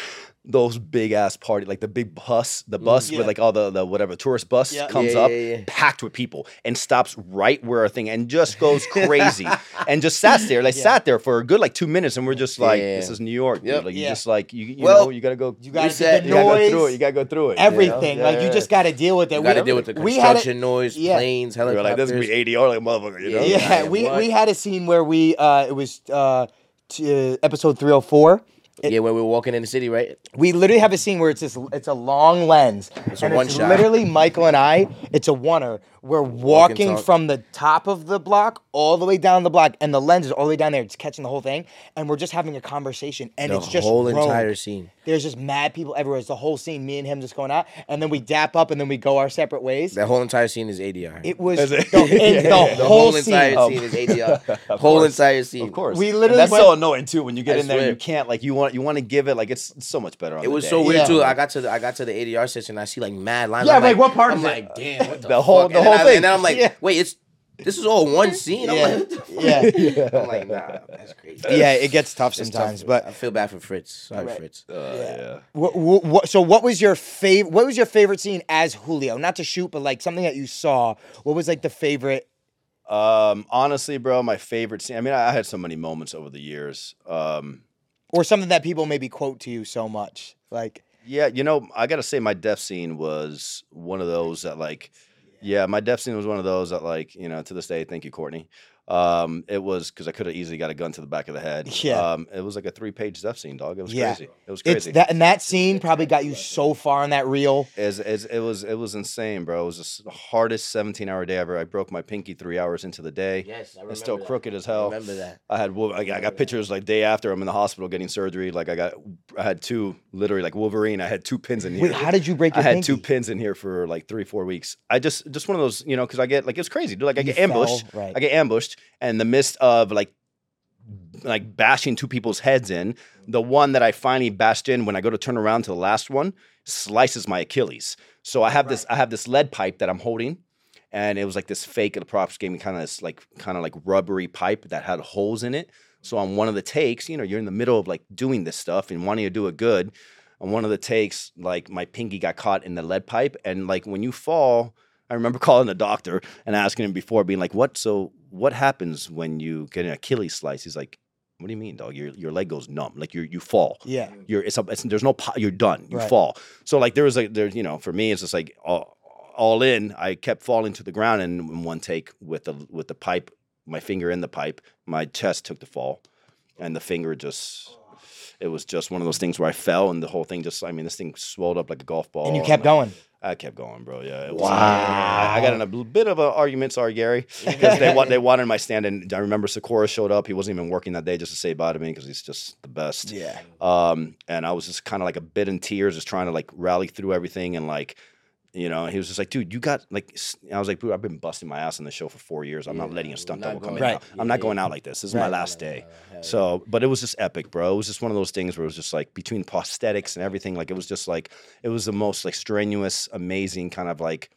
those big ass party, like the big bus, the bus Yeah. with like all the, the whatever tourist bus Yeah. comes Yeah, up, yeah, yeah. packed with people, and stops right where our thing and just goes crazy and just sat there. Like sat there for a good like two minutes, and we're just like, Yeah. this is New York. Yep. Like you just like you, you Well, know, you gotta go. You got to said- the you gotta go noise, through it. You gotta go through it. you know? everything. Yeah, like you just got to deal with it. You got to We- deal with the we had construction noise, yeah. planes, We were helicopters. like, this would be ADR like motherfucker, you know? Yeah, Yeah, we what? we had a scene where we uh it was uh t- uh, episode 304. yeah, when we were walking in the city, right? We literally have a scene where it's this it's a long lens. It's a and one it's shot. literally Michael and I, it's a oneer. We're walking talk. from the top of the block all the way down the block, and the lens is all the way down there. It's catching the whole thing, and we're just having a conversation, and The it's just whole rogue. entire scene. There's just mad people everywhere. It's the whole scene. Me and him just going out, and then we dap up, and then we go our separate ways. That whole entire scene is ADR. it was Is the, it? it- the the whole, whole entire scene. scene is ADR. whole course. entire scene. Of course. We And literally that's went- so annoying too when you get I in there and swear. you can't like you want you want to give it like it's so much better on It the was day. so weird Yeah. too. I got to the I got to the ADR session. I see like mad lines. Yeah, I'm like, what part I'm is it? like, damn, what the, The whole- fuck? the And then whole I- thing. And then I'm like, Yeah. wait, it's this is all one scene. I'm Yeah. like, what the fuck? Yeah. I'm like, nah, that's crazy. yeah, it gets tough It's sometimes, tough. but I feel bad for Fritz. Sorry, Right. Fritz. Uh, yeah. What, what, so what was your favorite? What was your favorite scene as Julio? Not to shoot, but like something that you saw. What was like the favorite Um, honestly, bro, my favorite scene. I mean, I, I had so many moments over the years. Um, Or something that people maybe quote to you so much. Like, yeah, you know, I gotta say, my death scene was one of those that, like, yeah, my death scene was one of those that, like, you know, to this day, thank you, Courtney. Um, it was because I could have easily got a gun to the back of the head. Yeah. Um, it was like a three-page death scene, dog. It was Yeah. crazy. It was it's crazy. that, and that scene probably got you so far on that reel. It's, it's, it was it was insane, bro. It was the hardest 17 hour day ever. I broke my pinky three hours into the day. Yes, I remember. It's still that. crooked as I hell. remember that. I had wo- I got I got pictures like day after I'm in the hospital getting surgery. Like I got I had two literally like Wolverine. I had two pins in here. Wait, how did you break I had pinky? two pins in here for like three four weeks. I just just one of those you know because I get like it's crazy. Dude, like I You get ambushed. fell, right. I get ambushed, and in the midst of like like bashing two people's heads in, the one that I finally bashed in when I go to turn around to the last one slices my Achilles. So I have this I have this lead pipe that I'm holding, and it was like this fake. The props gave me kind of this like kind of like rubbery pipe that had holes in it. So on one of the takes, you know, you're in the middle of like doing this stuff and wanting to do it good. On one of the takes, like my pinky got caught in the lead pipe, and like when you fall, I remember calling the doctor and asking him before, being like, "What? So what happens when you get an Achilles slice?" He's like, "What do you mean, dog? Your your leg goes numb, like you you fall. Yeah. You're it's, a, it's there's no po- you're done. You Right. fall. So like there was like there you know for me it's just like all, all in. I kept falling to the ground, and in one take with the with the pipe, my finger in the pipe, my chest took the fall, and the finger just. It was just one of those things where I fell and the whole thing just, I mean, this thing swelled up like a golf ball. And you kept going. I kept going, bro. Yeah. It was, Wow. I, I got in a bit of an argument, sorry, Gary, because they, they wanted my stand. And I remember Sikora showed up. He wasn't even working that day just to say bye to me because he's just the best. Yeah. Um, and I was just kind of like a bit in tears, just trying to like rally through everything and like, you know, he was just like, dude, you got like, I was like, I've been busting my ass on the show for four years. I'm not letting a stunt double come in. now. I'm not going out like this. This is my Right. last day. So, but it was just epic, bro. It was just one of those things where it was just like between prosthetics and everything, like it was just like it was the most like strenuous, amazing kind of like.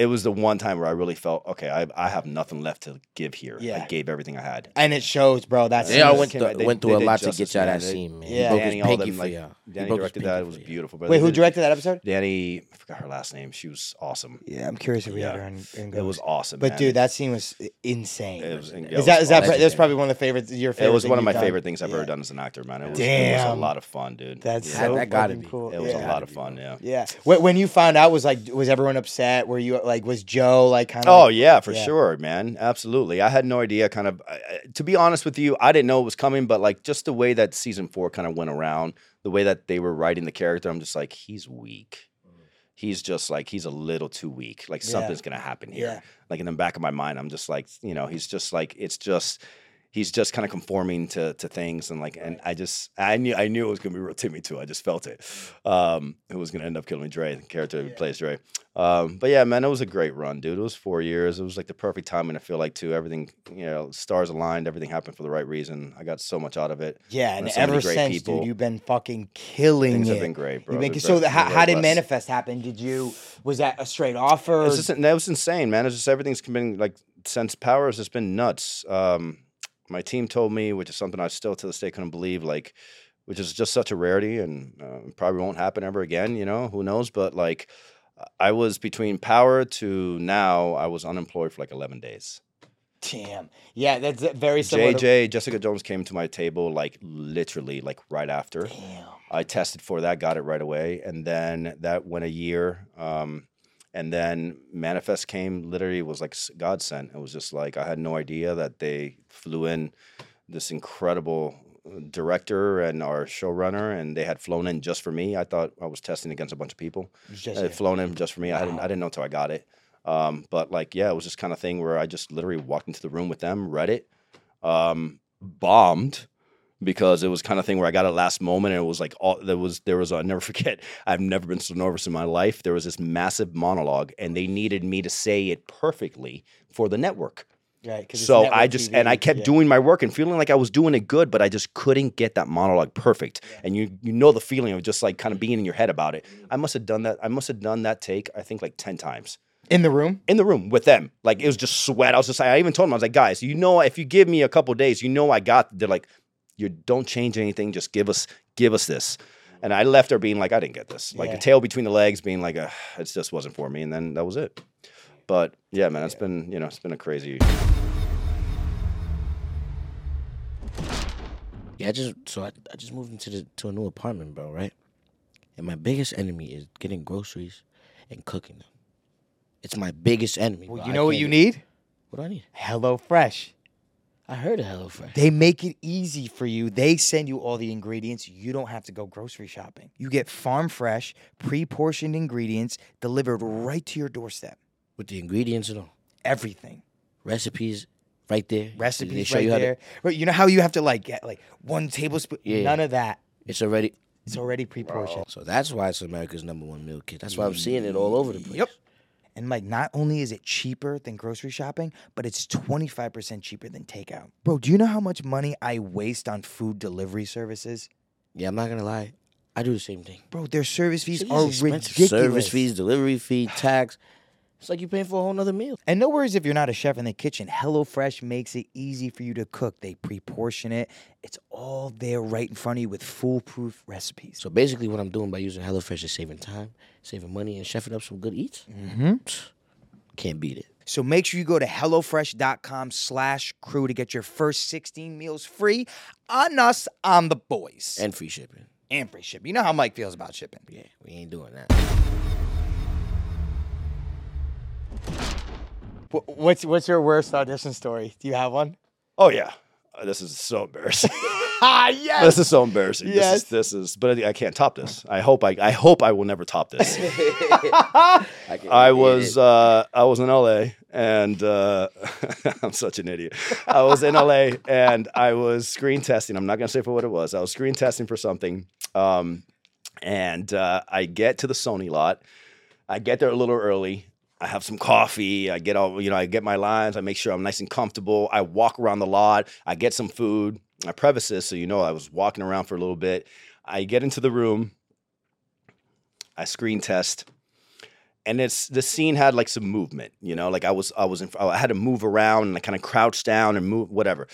It was the one time where I really felt okay. I I have nothing left to give here. Yeah. I gave everything I had. And it shows, bro. That's They all Yeah, went, came through, they- went they through a lot to get you out of that scene, man. Yeah. He broke Danny, his all pinky them, for like, you. He Danny broke his directed that. It was beautiful. But Wait, who directed that episode? Danny, I forgot her last name. She was awesome. Yeah, I'm curious if we had her in, in It was awesome. But man. dude, that scene was insane. It was- it is was that is that awesome. that's probably one of the favorites? Your favorite. it was one of my favorite things I've ever done as an actor, man. It was, it was a lot of fun, dude. That's yeah. That- so gotta be. cool. it was a lot of fun. Yeah. Yeah. When, when you found out, was like, was everyone upset? Were you like, was Joe like kind of? Oh yeah, for yeah. sure, man. Absolutely. I had no idea. Kind of, I- to be honest with you, I didn't know it was coming. But like, just the way that season four kind of went around, the way that they were writing the character, I'm just like, he's weak. He's just like he's a little too weak. Like Yeah. something's gonna happen here. Yeah. Like in the back of my mind, I'm just like, you know, he's just like it's just. He's just kind of conforming to to things and like and I just I knew I knew it was gonna be real Timmy too. I just felt it. Um, who was gonna end up killing Dre, the character who plays Dre. Um, but yeah, man, it was a great run, dude. It was four years. It was like the perfect timing. I feel like too. Everything, you know, stars aligned. Everything happened for the right reason. I got so much out of it. Yeah, and Met so ever since, people. dude, you've been fucking killing Things it. have been great, bro. You've been, They're so the, how, how did manifest happen? Did you was that a straight offer? It's just that was insane, man. It's just everything's been like since power has just been nuts. Um, my team told me, which is something I still to this day couldn't believe, like, which is just such a rarity and uh, probably won't happen ever again. You know, who knows? But like, I was between power to now. I was unemployed for like eleven days. Damn. Yeah, that's very similar. to- JJ, Jessica Jones came to my table like literally like right after. Damn. I tested for that, got it right away, and then that went a year. Um, and then Manifest came. Literally, was like God sent. It was just like I had no idea that they flew in this incredible uh, director and our showrunner, and they had flown in just for me. I thought I was testing against a bunch of people. Just They had flown in just for me. I didn't. I didn't know until I got it. Um, but like, yeah, it was just kind of thing where I just literally walked into the room with them, read it, um, bombed because it was kind of thing where I got it last moment and it was like all there was there was I never forget I've never been so nervous in my life. There was this massive monologue and they needed me to say it perfectly for the network. Right, So I just and I kept yeah. doing my work and feeling like I was doing it good, but I just couldn't get that monologue perfect. And you you know the feeling of just like kind of being in your head about it. I must have done that. I must have done that take. I think like ten times in the room. in the room with them. Like it was just sweat. I was just like, I even told them, I was like, guys, you know, if you give me a couple days, you know, I got. They're like, you don't change anything. Just give us, give us this. And I left her being like, I didn't get this. Like Yeah. a tail between the legs, being like, uh, it just wasn't for me. And then that was it. But yeah, man, it's been you know it's been a crazy. Yeah, I just so I, I just moved into the to a new apartment, bro, right? And my biggest enemy is getting groceries and cooking them. It's my biggest enemy. Well, bro. you know what you need? What do I need? Hello Fresh. I heard of HelloFresh. They make it easy for you. They send you all the ingredients. You don't have to go grocery shopping. You get farm fresh, pre-portioned ingredients delivered right to your doorstep. With the ingredients and all. Everything. Recipes right there. They Recipes show right you to- there. But you know how you have to like get like one tablespoon? Yeah. None of that. it's already It's already pre-portioned. so that's why it's America's number one meal kit. That's why I'm seeing it all over the place. Yep. And like, not only is it cheaper than grocery shopping, but it's 25% cheaper than takeout. Bro, do you know how much money I waste on food delivery services? Yeah, I'm not gonna lie. I do the same thing. Bro, their service fees Shit is are expensive. ridiculous. Service fees, delivery fee, tax. It's like you're paying for a whole nother meal. And no worries if you're not a chef in the kitchen. HelloFresh makes it easy for you to cook. They pre-portion it. It's all there right in front of you with foolproof recipes. So basically, what I'm doing by using HelloFresh is saving time, saving money, and chefing up some good eats. Mm-hmm. Can't beat it. So make sure you go to HelloFresh.com slash crew to get your first 16 meals free on us, on the boys. And free shipping. and free shipping. You know how Mike feels about shipping. Yeah, we ain't doing that. What's what's your worst audition story? Do you have one? Oh yeah, Uh, this is so embarrassing. Ah, yes. this is so embarrassing. Yes. This is, this is, but I, I can't top this. I hope I, I hope I will never top this. I was uh, I was in LA and uh, I'm such an idiot. I was in LA and I was screen testing. I'm not gonna say for what it was. I was screen testing for something, um, and uh, I get to the Sony lot. I get there a little early. I have some coffee. I get all you know. I get my lines. I make sure I'm nice and comfortable. I walk around the lot. I get some food. I preface this so you know I was walking around for a little bit. I get into the room. I screen test and it's the scene had like some movement, you know, like I was I was in, I had to move around and I kind of crouched down and move whatever.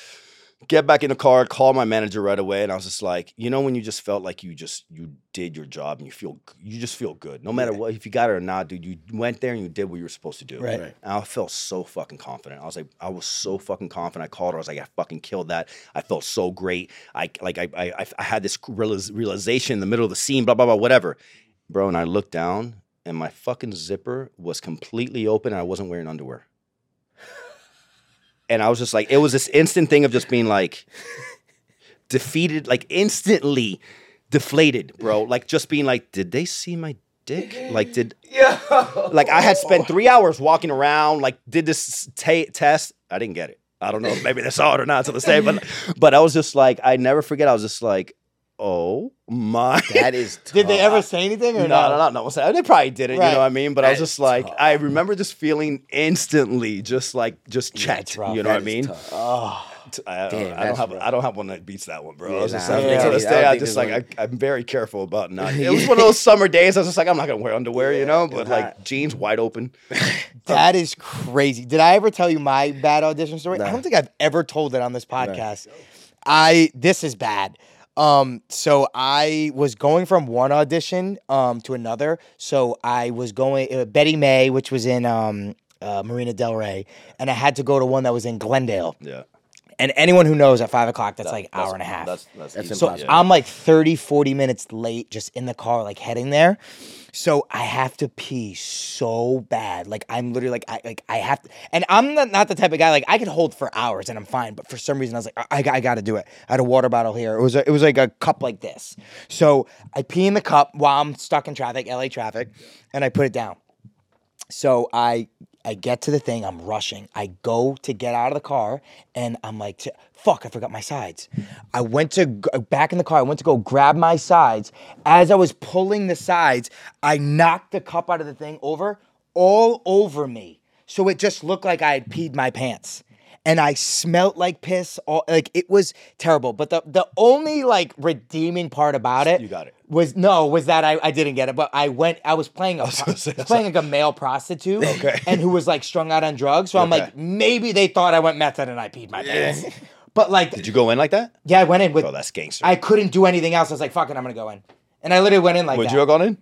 Get back in the car, call my manager right away, and I was just like, you know, when you just felt like you just you did your job and you feel you just feel good, no matter what, if you got it or not, dude. You went there and you did what you were supposed to do. Right. Right. And I felt so fucking confident. I was like, I was so fucking confident. I called her. I was like, I fucking killed that. I felt so great. I like I I, I- I had this realization in the middle of the scene, blah blah blah, whatever, bro. And I looked down, and my fucking zipper was completely open, and I wasn't wearing underwear. And I was just like, it was this instant thing of just being like defeated, like instantly deflated, bro. Like just being like, did they see my dick? Like, did yeah? like I had spent three hours walking around, like did this ta- test. I didn't get it. I don't know if maybe they saw it or not to this day, but but I was just like, I never forget. I was just like, oh my. That is. Did they ever say anything or no, no, no, no. They probably did it. You know what I mean? But I was just like, tough. I remember just feeling instantly, just like, just Yeah, checked. it's you know what I mean? tough. Oh, I, Damn, I don't have rough. I don't have one that beats that one, bro. I Yeah, was just nah, like, I to this day, don't I just like I, I'm very careful about not. It was one of those summer days. I was just like, I'm not gonna wear underwear, you know. But like hot. jeans wide open. that is crazy. Did I ever tell you my bad audition story? I don't think I've ever told it on this podcast. I this is bad. Um, so I was going from one audition um to another. So I was going uh, Betty May, which was in um uh, Marina Del Rey, and I had to go to one that was in Glendale. Yeah, And anyone who knows at five o'clock, that's like hour and a half. That's that's, That's easy. So impossible. I'm like 30, 40 minutes late just in the car, like heading there. So I have to pee so bad. Like I'm literally like I like I have to and I'm not, not the type of guy like I could hold for hours and I'm fine. But for some reason I was like, I, I, gotta do it. I had a water bottle here. It was a, it was like a cup like this. So I pee in the cup while I'm stuck in traffic, LA traffic, and I put it down. So I I get to the thing, I'm rushing. I go to get out of the car and I'm like, fuck, I forgot my sides. I went to g- uh, back in the car, I went to go grab my sides. As I was pulling the sides, I knocked the cup out of the thing over all over me. So it just looked like I had peed my pants. And I smelt like piss. All, like it was terrible. But the, the only like redeeming part about it You got it. was no was that I, I didn't get it but i went i was playing a was gonna say, I was playing like a male prostitute Okay. and who was like strung out on drugs so i'm like maybe they thought i went method and i peed my pants but like Did you go in like that? yeah i went in with Oh, that's gangster. i couldn't do anything else i was like fuck it i'm gonna go in and i literally went in like Would that you have gone in?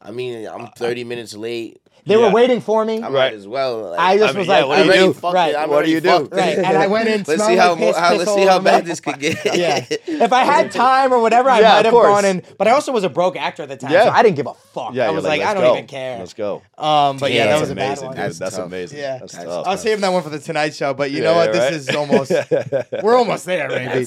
I mean, I'm 30 minutes late. They were waiting for me. I Right. might as well. Like, I just mean, was yeah, like, what do you already do? fucked Right. I'm What do you do? Right, and I went in. Let's see how like piss, how let's see how bad this could get. Yeah. If I had time or whatever, I Yeah, might have gone in. But I also was a broke actor at the time, Yeah. so I didn't give a fuck. Yeah, I was like, I don't go. even care. Let's go. Um, but yeah, Damn, that that's was a bad amazing, one. dude. That's That's, amazing. Yeah. That's That's tough. I'll save that one for the Tonight Show, but you know what? This is almost. we're almost there, maybe.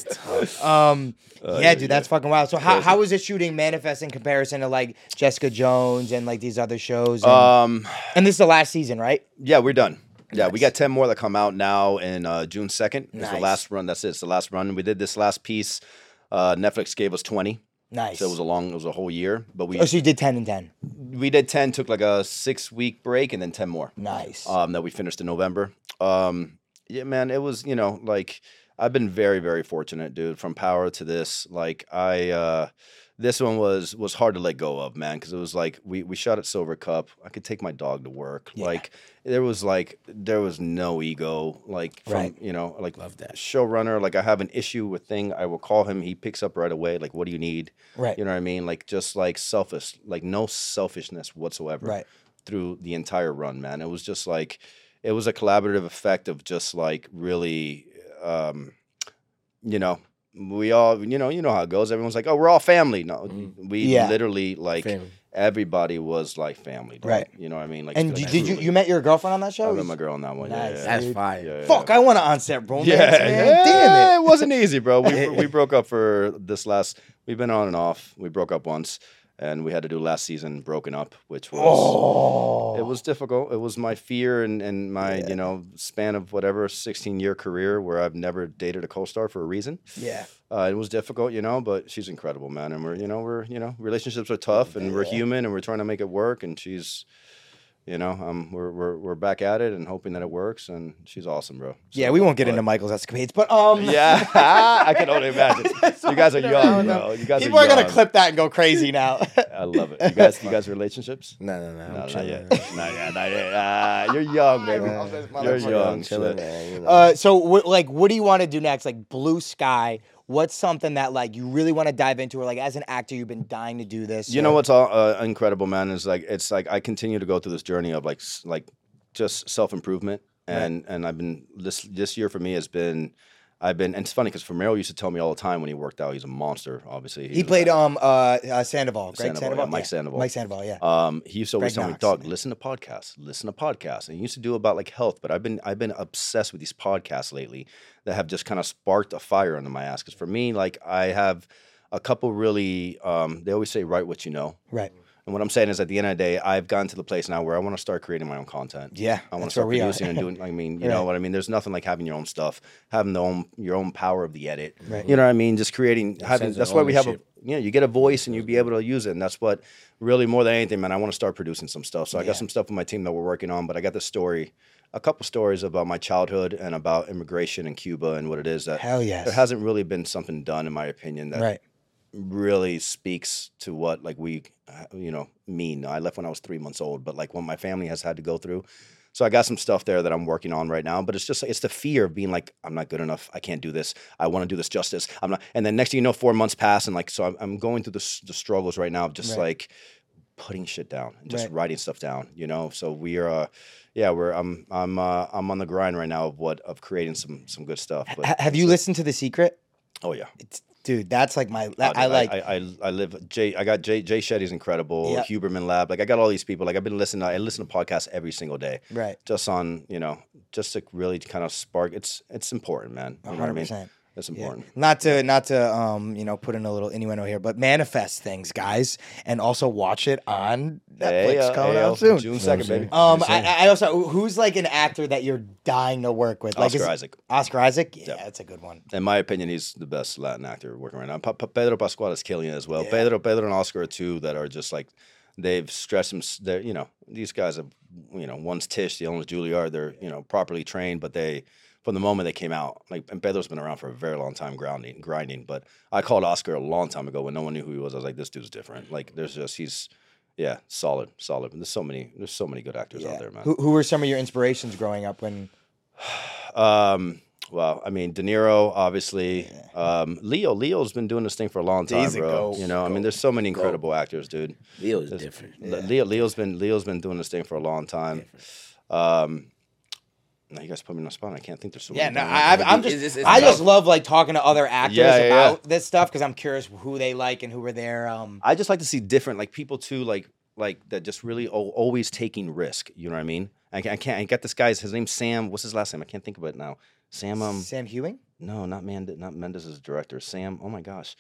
Um, Uh, yeah, yeah, dude, yeah. that's fucking wild. So how, Crazy. how was it shooting Manifest in comparison to like Jessica Jones and like these other shows? And, Um, and this is the last season, right? yeah, we're done. Yeah, we got ten more that come out now in uh, June second. It's the last run. That's it. It's the last run. We did this last piece. Uh, Netflix gave us twenty, Nice. so it was a long. It was a whole year. But we oh, so you did ten and ten. we did ten. Took like a six week break, and then ten more. Nice. um, that we finished in November. Um, yeah, man, it was you know like I've been very very fortunate, dude. From Power to this, like I uh, this one was was hard to let go of, man, because it was like we we shot at Silvercup. I could take my dog to work. Yeah. Like there was like there was no ego, like from Right. you know like Love that. showrunner. Like I have an issue with thing, I will call him. He picks up right away. Like what do you need? right. You know what I mean? Like just like selfish, like no selfishness whatsoever Right. through the entire run, man. It was just like it was a collaborative effect of just like really um you know, we all you know, you know how it goes. Everyone's like, "Oh, we're all family." No, Mm. we Yeah. literally like Family. everybody was like family, dog. Right. You know what I mean? Like And did, did you you met your girlfriend on that show? I met my girl on that one. Nice. Yeah, That's dude. fire. yeah, yeah, Fuck. I want to onset romance, Yeah, man. yeah, Damn It wasn't easy, bro. We we broke up for this last. We've been on and off. We broke up once, and we had to do last season broken up, which was Oh. it was difficult. It was my fear and, and my Yeah. you know span of whatever sixteen year career where I've never dated a co-star for a reason. Yeah. Uh, it was difficult, you know, but she's incredible, man. And we're you know we're you know relationships are tough, and we're human, and we're trying to make it work. And she's. You know, um, we're, we're we're back at it and hoping that it works, and she's awesome, bro. Yeah, we won't get but- into Michael's escapades, but um, yeah, I can only imagine. You guys are young, bro. You guys people are, are gonna clip that and go crazy now. I love it. You guys, you guys, relationships? No, no, no. No, not chilling. yet. not yet. Not yet. Ah, you're young, baby. I love this You're young. Chilling, man. You know. uh, so what, like, what do you want to do next? Like, blue sky. What's something that like you really want to dive into, or like as an actor, you've been dying to do this? You or- know what's all, uh, incredible, man? Is like it's like I continue to go through this journey of like like just self improvement, and and I've been this this year for me has been. I've been, and it's funny because Fumero used to tell me all the time when he worked out, he's a monster. Obviously, He was played a- um uh, uh Sandoval, Greg Sandoval, Sandoval, yeah, Mike Yeah. Sandoval. Mike Sandoval, yeah. Um, he used to always Greg tell me, Knox, "Dog, yeah. listen to podcasts, listen to podcasts." And he used to do about like health, but I've been I've been obsessed with these podcasts lately that have just kind of sparked a fire under my ass. Because for me, like I have a couple really, um, they always say, "Write what you know." right. And what I'm saying is, at the end of the day, I've gotten to the place now where I want to start creating my own content. Yeah, I want to start producing and doing. I mean, you Right. know what I mean. There's nothing like having your own stuff, having the own your own power of the edit. Right. You know what I mean? Just creating, having. That's why we have a. ownership. You know, you get a voice and you be able to use it, and that's what really more than anything, man. I want to start producing some stuff. So I Yeah. got some stuff with my team that we're working on, but I got this story, a couple stories about my childhood and about immigration in Cuba and what it is that Hell yes. there hasn't really been something done, in my opinion, that right. Really speaks to what like we uh, you know mean. I left when i was three months old but like what my family has had to go through. So i got some stuff there that i'm working on right now but it's just it's the fear of being like i'm not good enough. I can't do this. I want to do this justice. I'm not and then next thing you know four months pass and like so i'm, I'm going through the, the struggles right now of just Right. like putting shit down and just Right. writing stuff down you know? So we are uh yeah we're i'm i'm uh, i'm on the grind right now of what of creating some some good stuff but Ha- have you listened to The Secret? oh yeah. It's, dude that's like my that, oh, i like I, I, I live jay i got jay jay shetty's incredible yep. huberman lab like i got all these people like i've been listening i listen to podcasts every single day. Right. Just on you know just to really kind of spark it's it's important man you 100% that's important. Yeah. Not to not to um, you know put in a little innuendo here, but manifest things, guys, and also watch it on Netflix uh, coming out soon, June second, baby. Um, I, I, also who's like an actor that you're dying to work with, like Oscar is, Isaac. Oscar Isaac, yeah, that's a good one. In my opinion, he's the best Latin actor working right now. Pa- pa- Pedro Pascal is killing it as well. Yeah. Pedro, Pedro, and Oscar are two that are just like they've stressed them. They're, you know, these guys have you know one's Tisch, the other's Juilliard. They're you know properly trained, but they from the moment they came out, like and Pedro's been around for a very long time, grounding, grinding. But I called Oscar a long time ago when no one knew who he was. I was like, this dude's different. Like there's just he's yeah solid, solid. And there's so many there's so many good actors Yeah. out there, man. Who who were some of your inspirations growing up when? Um, well, I mean, De Niro, obviously. Um, Leo, Leo's been doing this thing for a long time, bro. You know, I mean, there's so many incredible actors, dude. Leo is different. Le- Leo, Leo's been Leo's been doing this thing for a long time. Um, now you guys put me on the spot. I can't think there's so Yeah, no, I, It's- just, it's- it's I just love like talking to other actors Yeah, yeah, yeah. about this stuff because I'm curious who they like and who were there. Um, I just like to see different, like people too, like like that, just really always taking risk. You know what I mean? I, I can't. I got this guy's. His name's Sam. What's his last name? I can't think of it now. Sam. Um. Sam Hewing. No, not Mend. Not Mendes' director. Sam. Oh my gosh.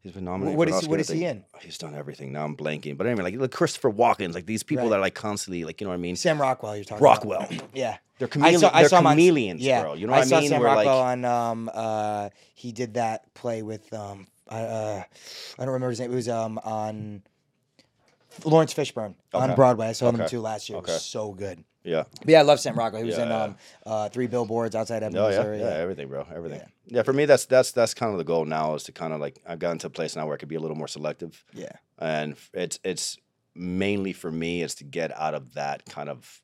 He's been nominated. what is Oscar, what he in? He's done everything. Now I'm blanking. But anyway, like, like Christopher Walken's, like these people Right. that are like constantly, like you know what I mean? Sam Rockwell. You're talking Rockwell. Yeah. They're I chameleon. saw, I they're saw him on- chameleons, yeah, bro. You know what I mean? I saw mean? Sam Where, Rockwell like, on. Um, uh, he did that play with. Um, I, uh, I don't remember his name. It was um on Laurence Fishburne on Broadway. I saw them Okay. too last year. It was so good. Yeah. But yeah, I love Sam Rockwell. He was Yeah, in yeah. um, uh, Three Billboards outside Ebbing, Oh yeah, Missouri. yeah, everything, bro, everything. Yeah. for me, that's that's that's kind of the goal now is to kind of like I've gotten to a place now where I could be a little more selective, yeah. and it's it's mainly for me is to get out of that kind of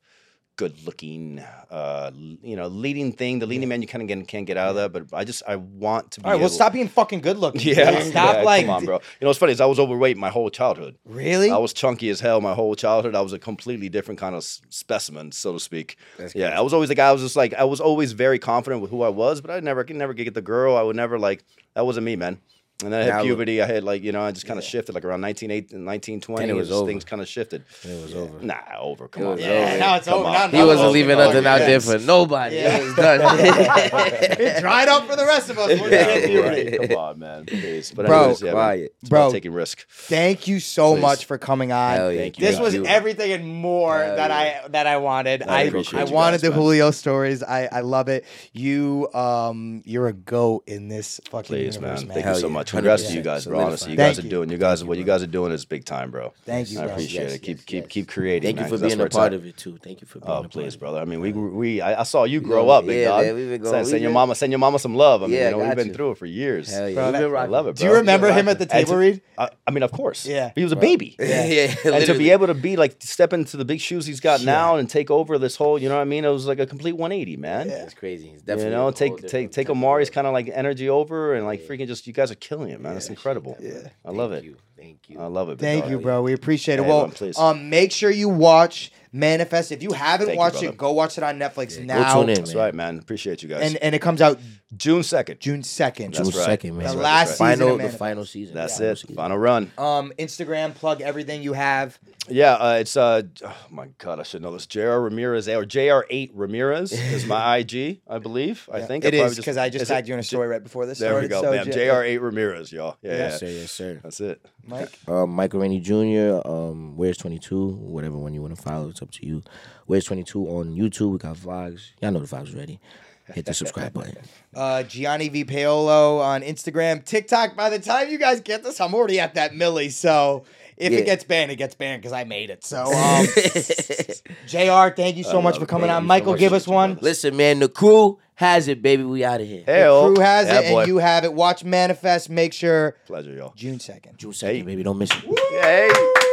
good looking, uh, you know, leading thing. The leading man you kind of get, can't get out of that, but I just I want to be. All right, well, stop being fucking good looking. Yeah, stop yeah, like. come on, bro. You know what's funny is I was overweight my whole childhood. Really? I was chunky as hell my whole childhood. I was a completely different kind of specimen, so to speak. That's yeah, I was always the guy. I was just like I was always very confident with who I was, but I never could never get the girl. I would never like that wasn't me, man. And then I hit Now puberty. I had like you know I just kind of shifted like around 1980, 1920. And it was just over. Things kind of shifted. It was over. Nah, over. Come on. was over. yeah, now it's Come over. on. Now, He now wasn't it's leaving nothing out there for nobody. Yeah. It was done. it dried up for the rest of us. We're Yeah, gonna get puberty. right. Come on, man. Please. But Bro, anyways, yeah, man, quiet. Bro. taking risk. Thank you so Please. much for coming on. Hell yeah. Thank you. This was you. everything and more Hell that yeah. I that I wanted. I I I wanted guys, the man. Julio stories. I I love it. You um you're a goat in this fucking Please, universe, man. man. Thank you so much. Congrats to you guys, bro. Honestly, you Thank guys are you. doing. You guys, what you guys are doing is big time, bro. Thank you, I bro. appreciate Yes, it. Keep yes, keep yes. keep creating. Thank you man, for 'cause that's being where a it's part at. of it too. Thank you for being Oh part. please, brother. I mean, we we I, I saw you grow up, big yeah, dog. man, we been going- send, your been- mama, send your mama some love. I mean, Yeah, you know, we've got been you. through it for years. Hell yeah. Bro, We've been I love it, Bro. Do you remember him at the And table to- read? I, I mean, of course. Yeah. he was a baby. Yeah, yeah. And to literally. be able to be like step into the big shoes he's got now and take over this whole, you know what I mean? It was like a complete 180, man. Yeah. It's crazy. It's You know, a whole take take different take type of Amari's world. kind of like energy over and like freaking just you guys are killing it, man. It's incredible. Yeah. I love Thank it. You. Thank you. I love it. Thank you, bro. We appreciate it. Hey, well, man, please. um, make sure you watch Manifest. If you haven't Thank you, watched brother. it, go watch it on Netflix Yeah, go now. tune in. That's man. right, man. Appreciate you guys. And and it comes out June second. June second. June That's right. second, man. The That's right, last that's right. season final, of the Manifest. final season. That's Final it. season. Final run. Um, Instagram, plug everything you have. Yeah, uh, it's uh, oh my god, I should know this. Jr. Ramirez or Jr. Eight Ramirez is my IG, I believe. I think it I probably is because I just is it- tagged you in a story right before this. There we started, go, so bam. J- Jr. Eight Ramirez, y'all. Yeah, yeah. Yes, sir. Yes, sir. That's it. Mike. Uh, Michael Rainey Jr. Um, Where's Twenty Two? Whatever one you want to follow, it's up to you. Where's Twenty Two on YouTube? We got vlogs. Y'all know the vlogs already. Hit the subscribe button. Uh, Gianni V Paolo on Instagram, TikTok. By the time you guys get this, I'm already at that millie. So if Yeah. it gets banned, it gets banned because I made it. So, um, Jr. Thank you so much for coming Thank on. you so Michael, give us one. Listen, man, the crew has it, baby. We out of here. Hey, Crew has yeah, it, boy. and you have it. Watch Manifest. Make sure Pleasure, y'all. June second. June second, baby. Don't miss it. Hey.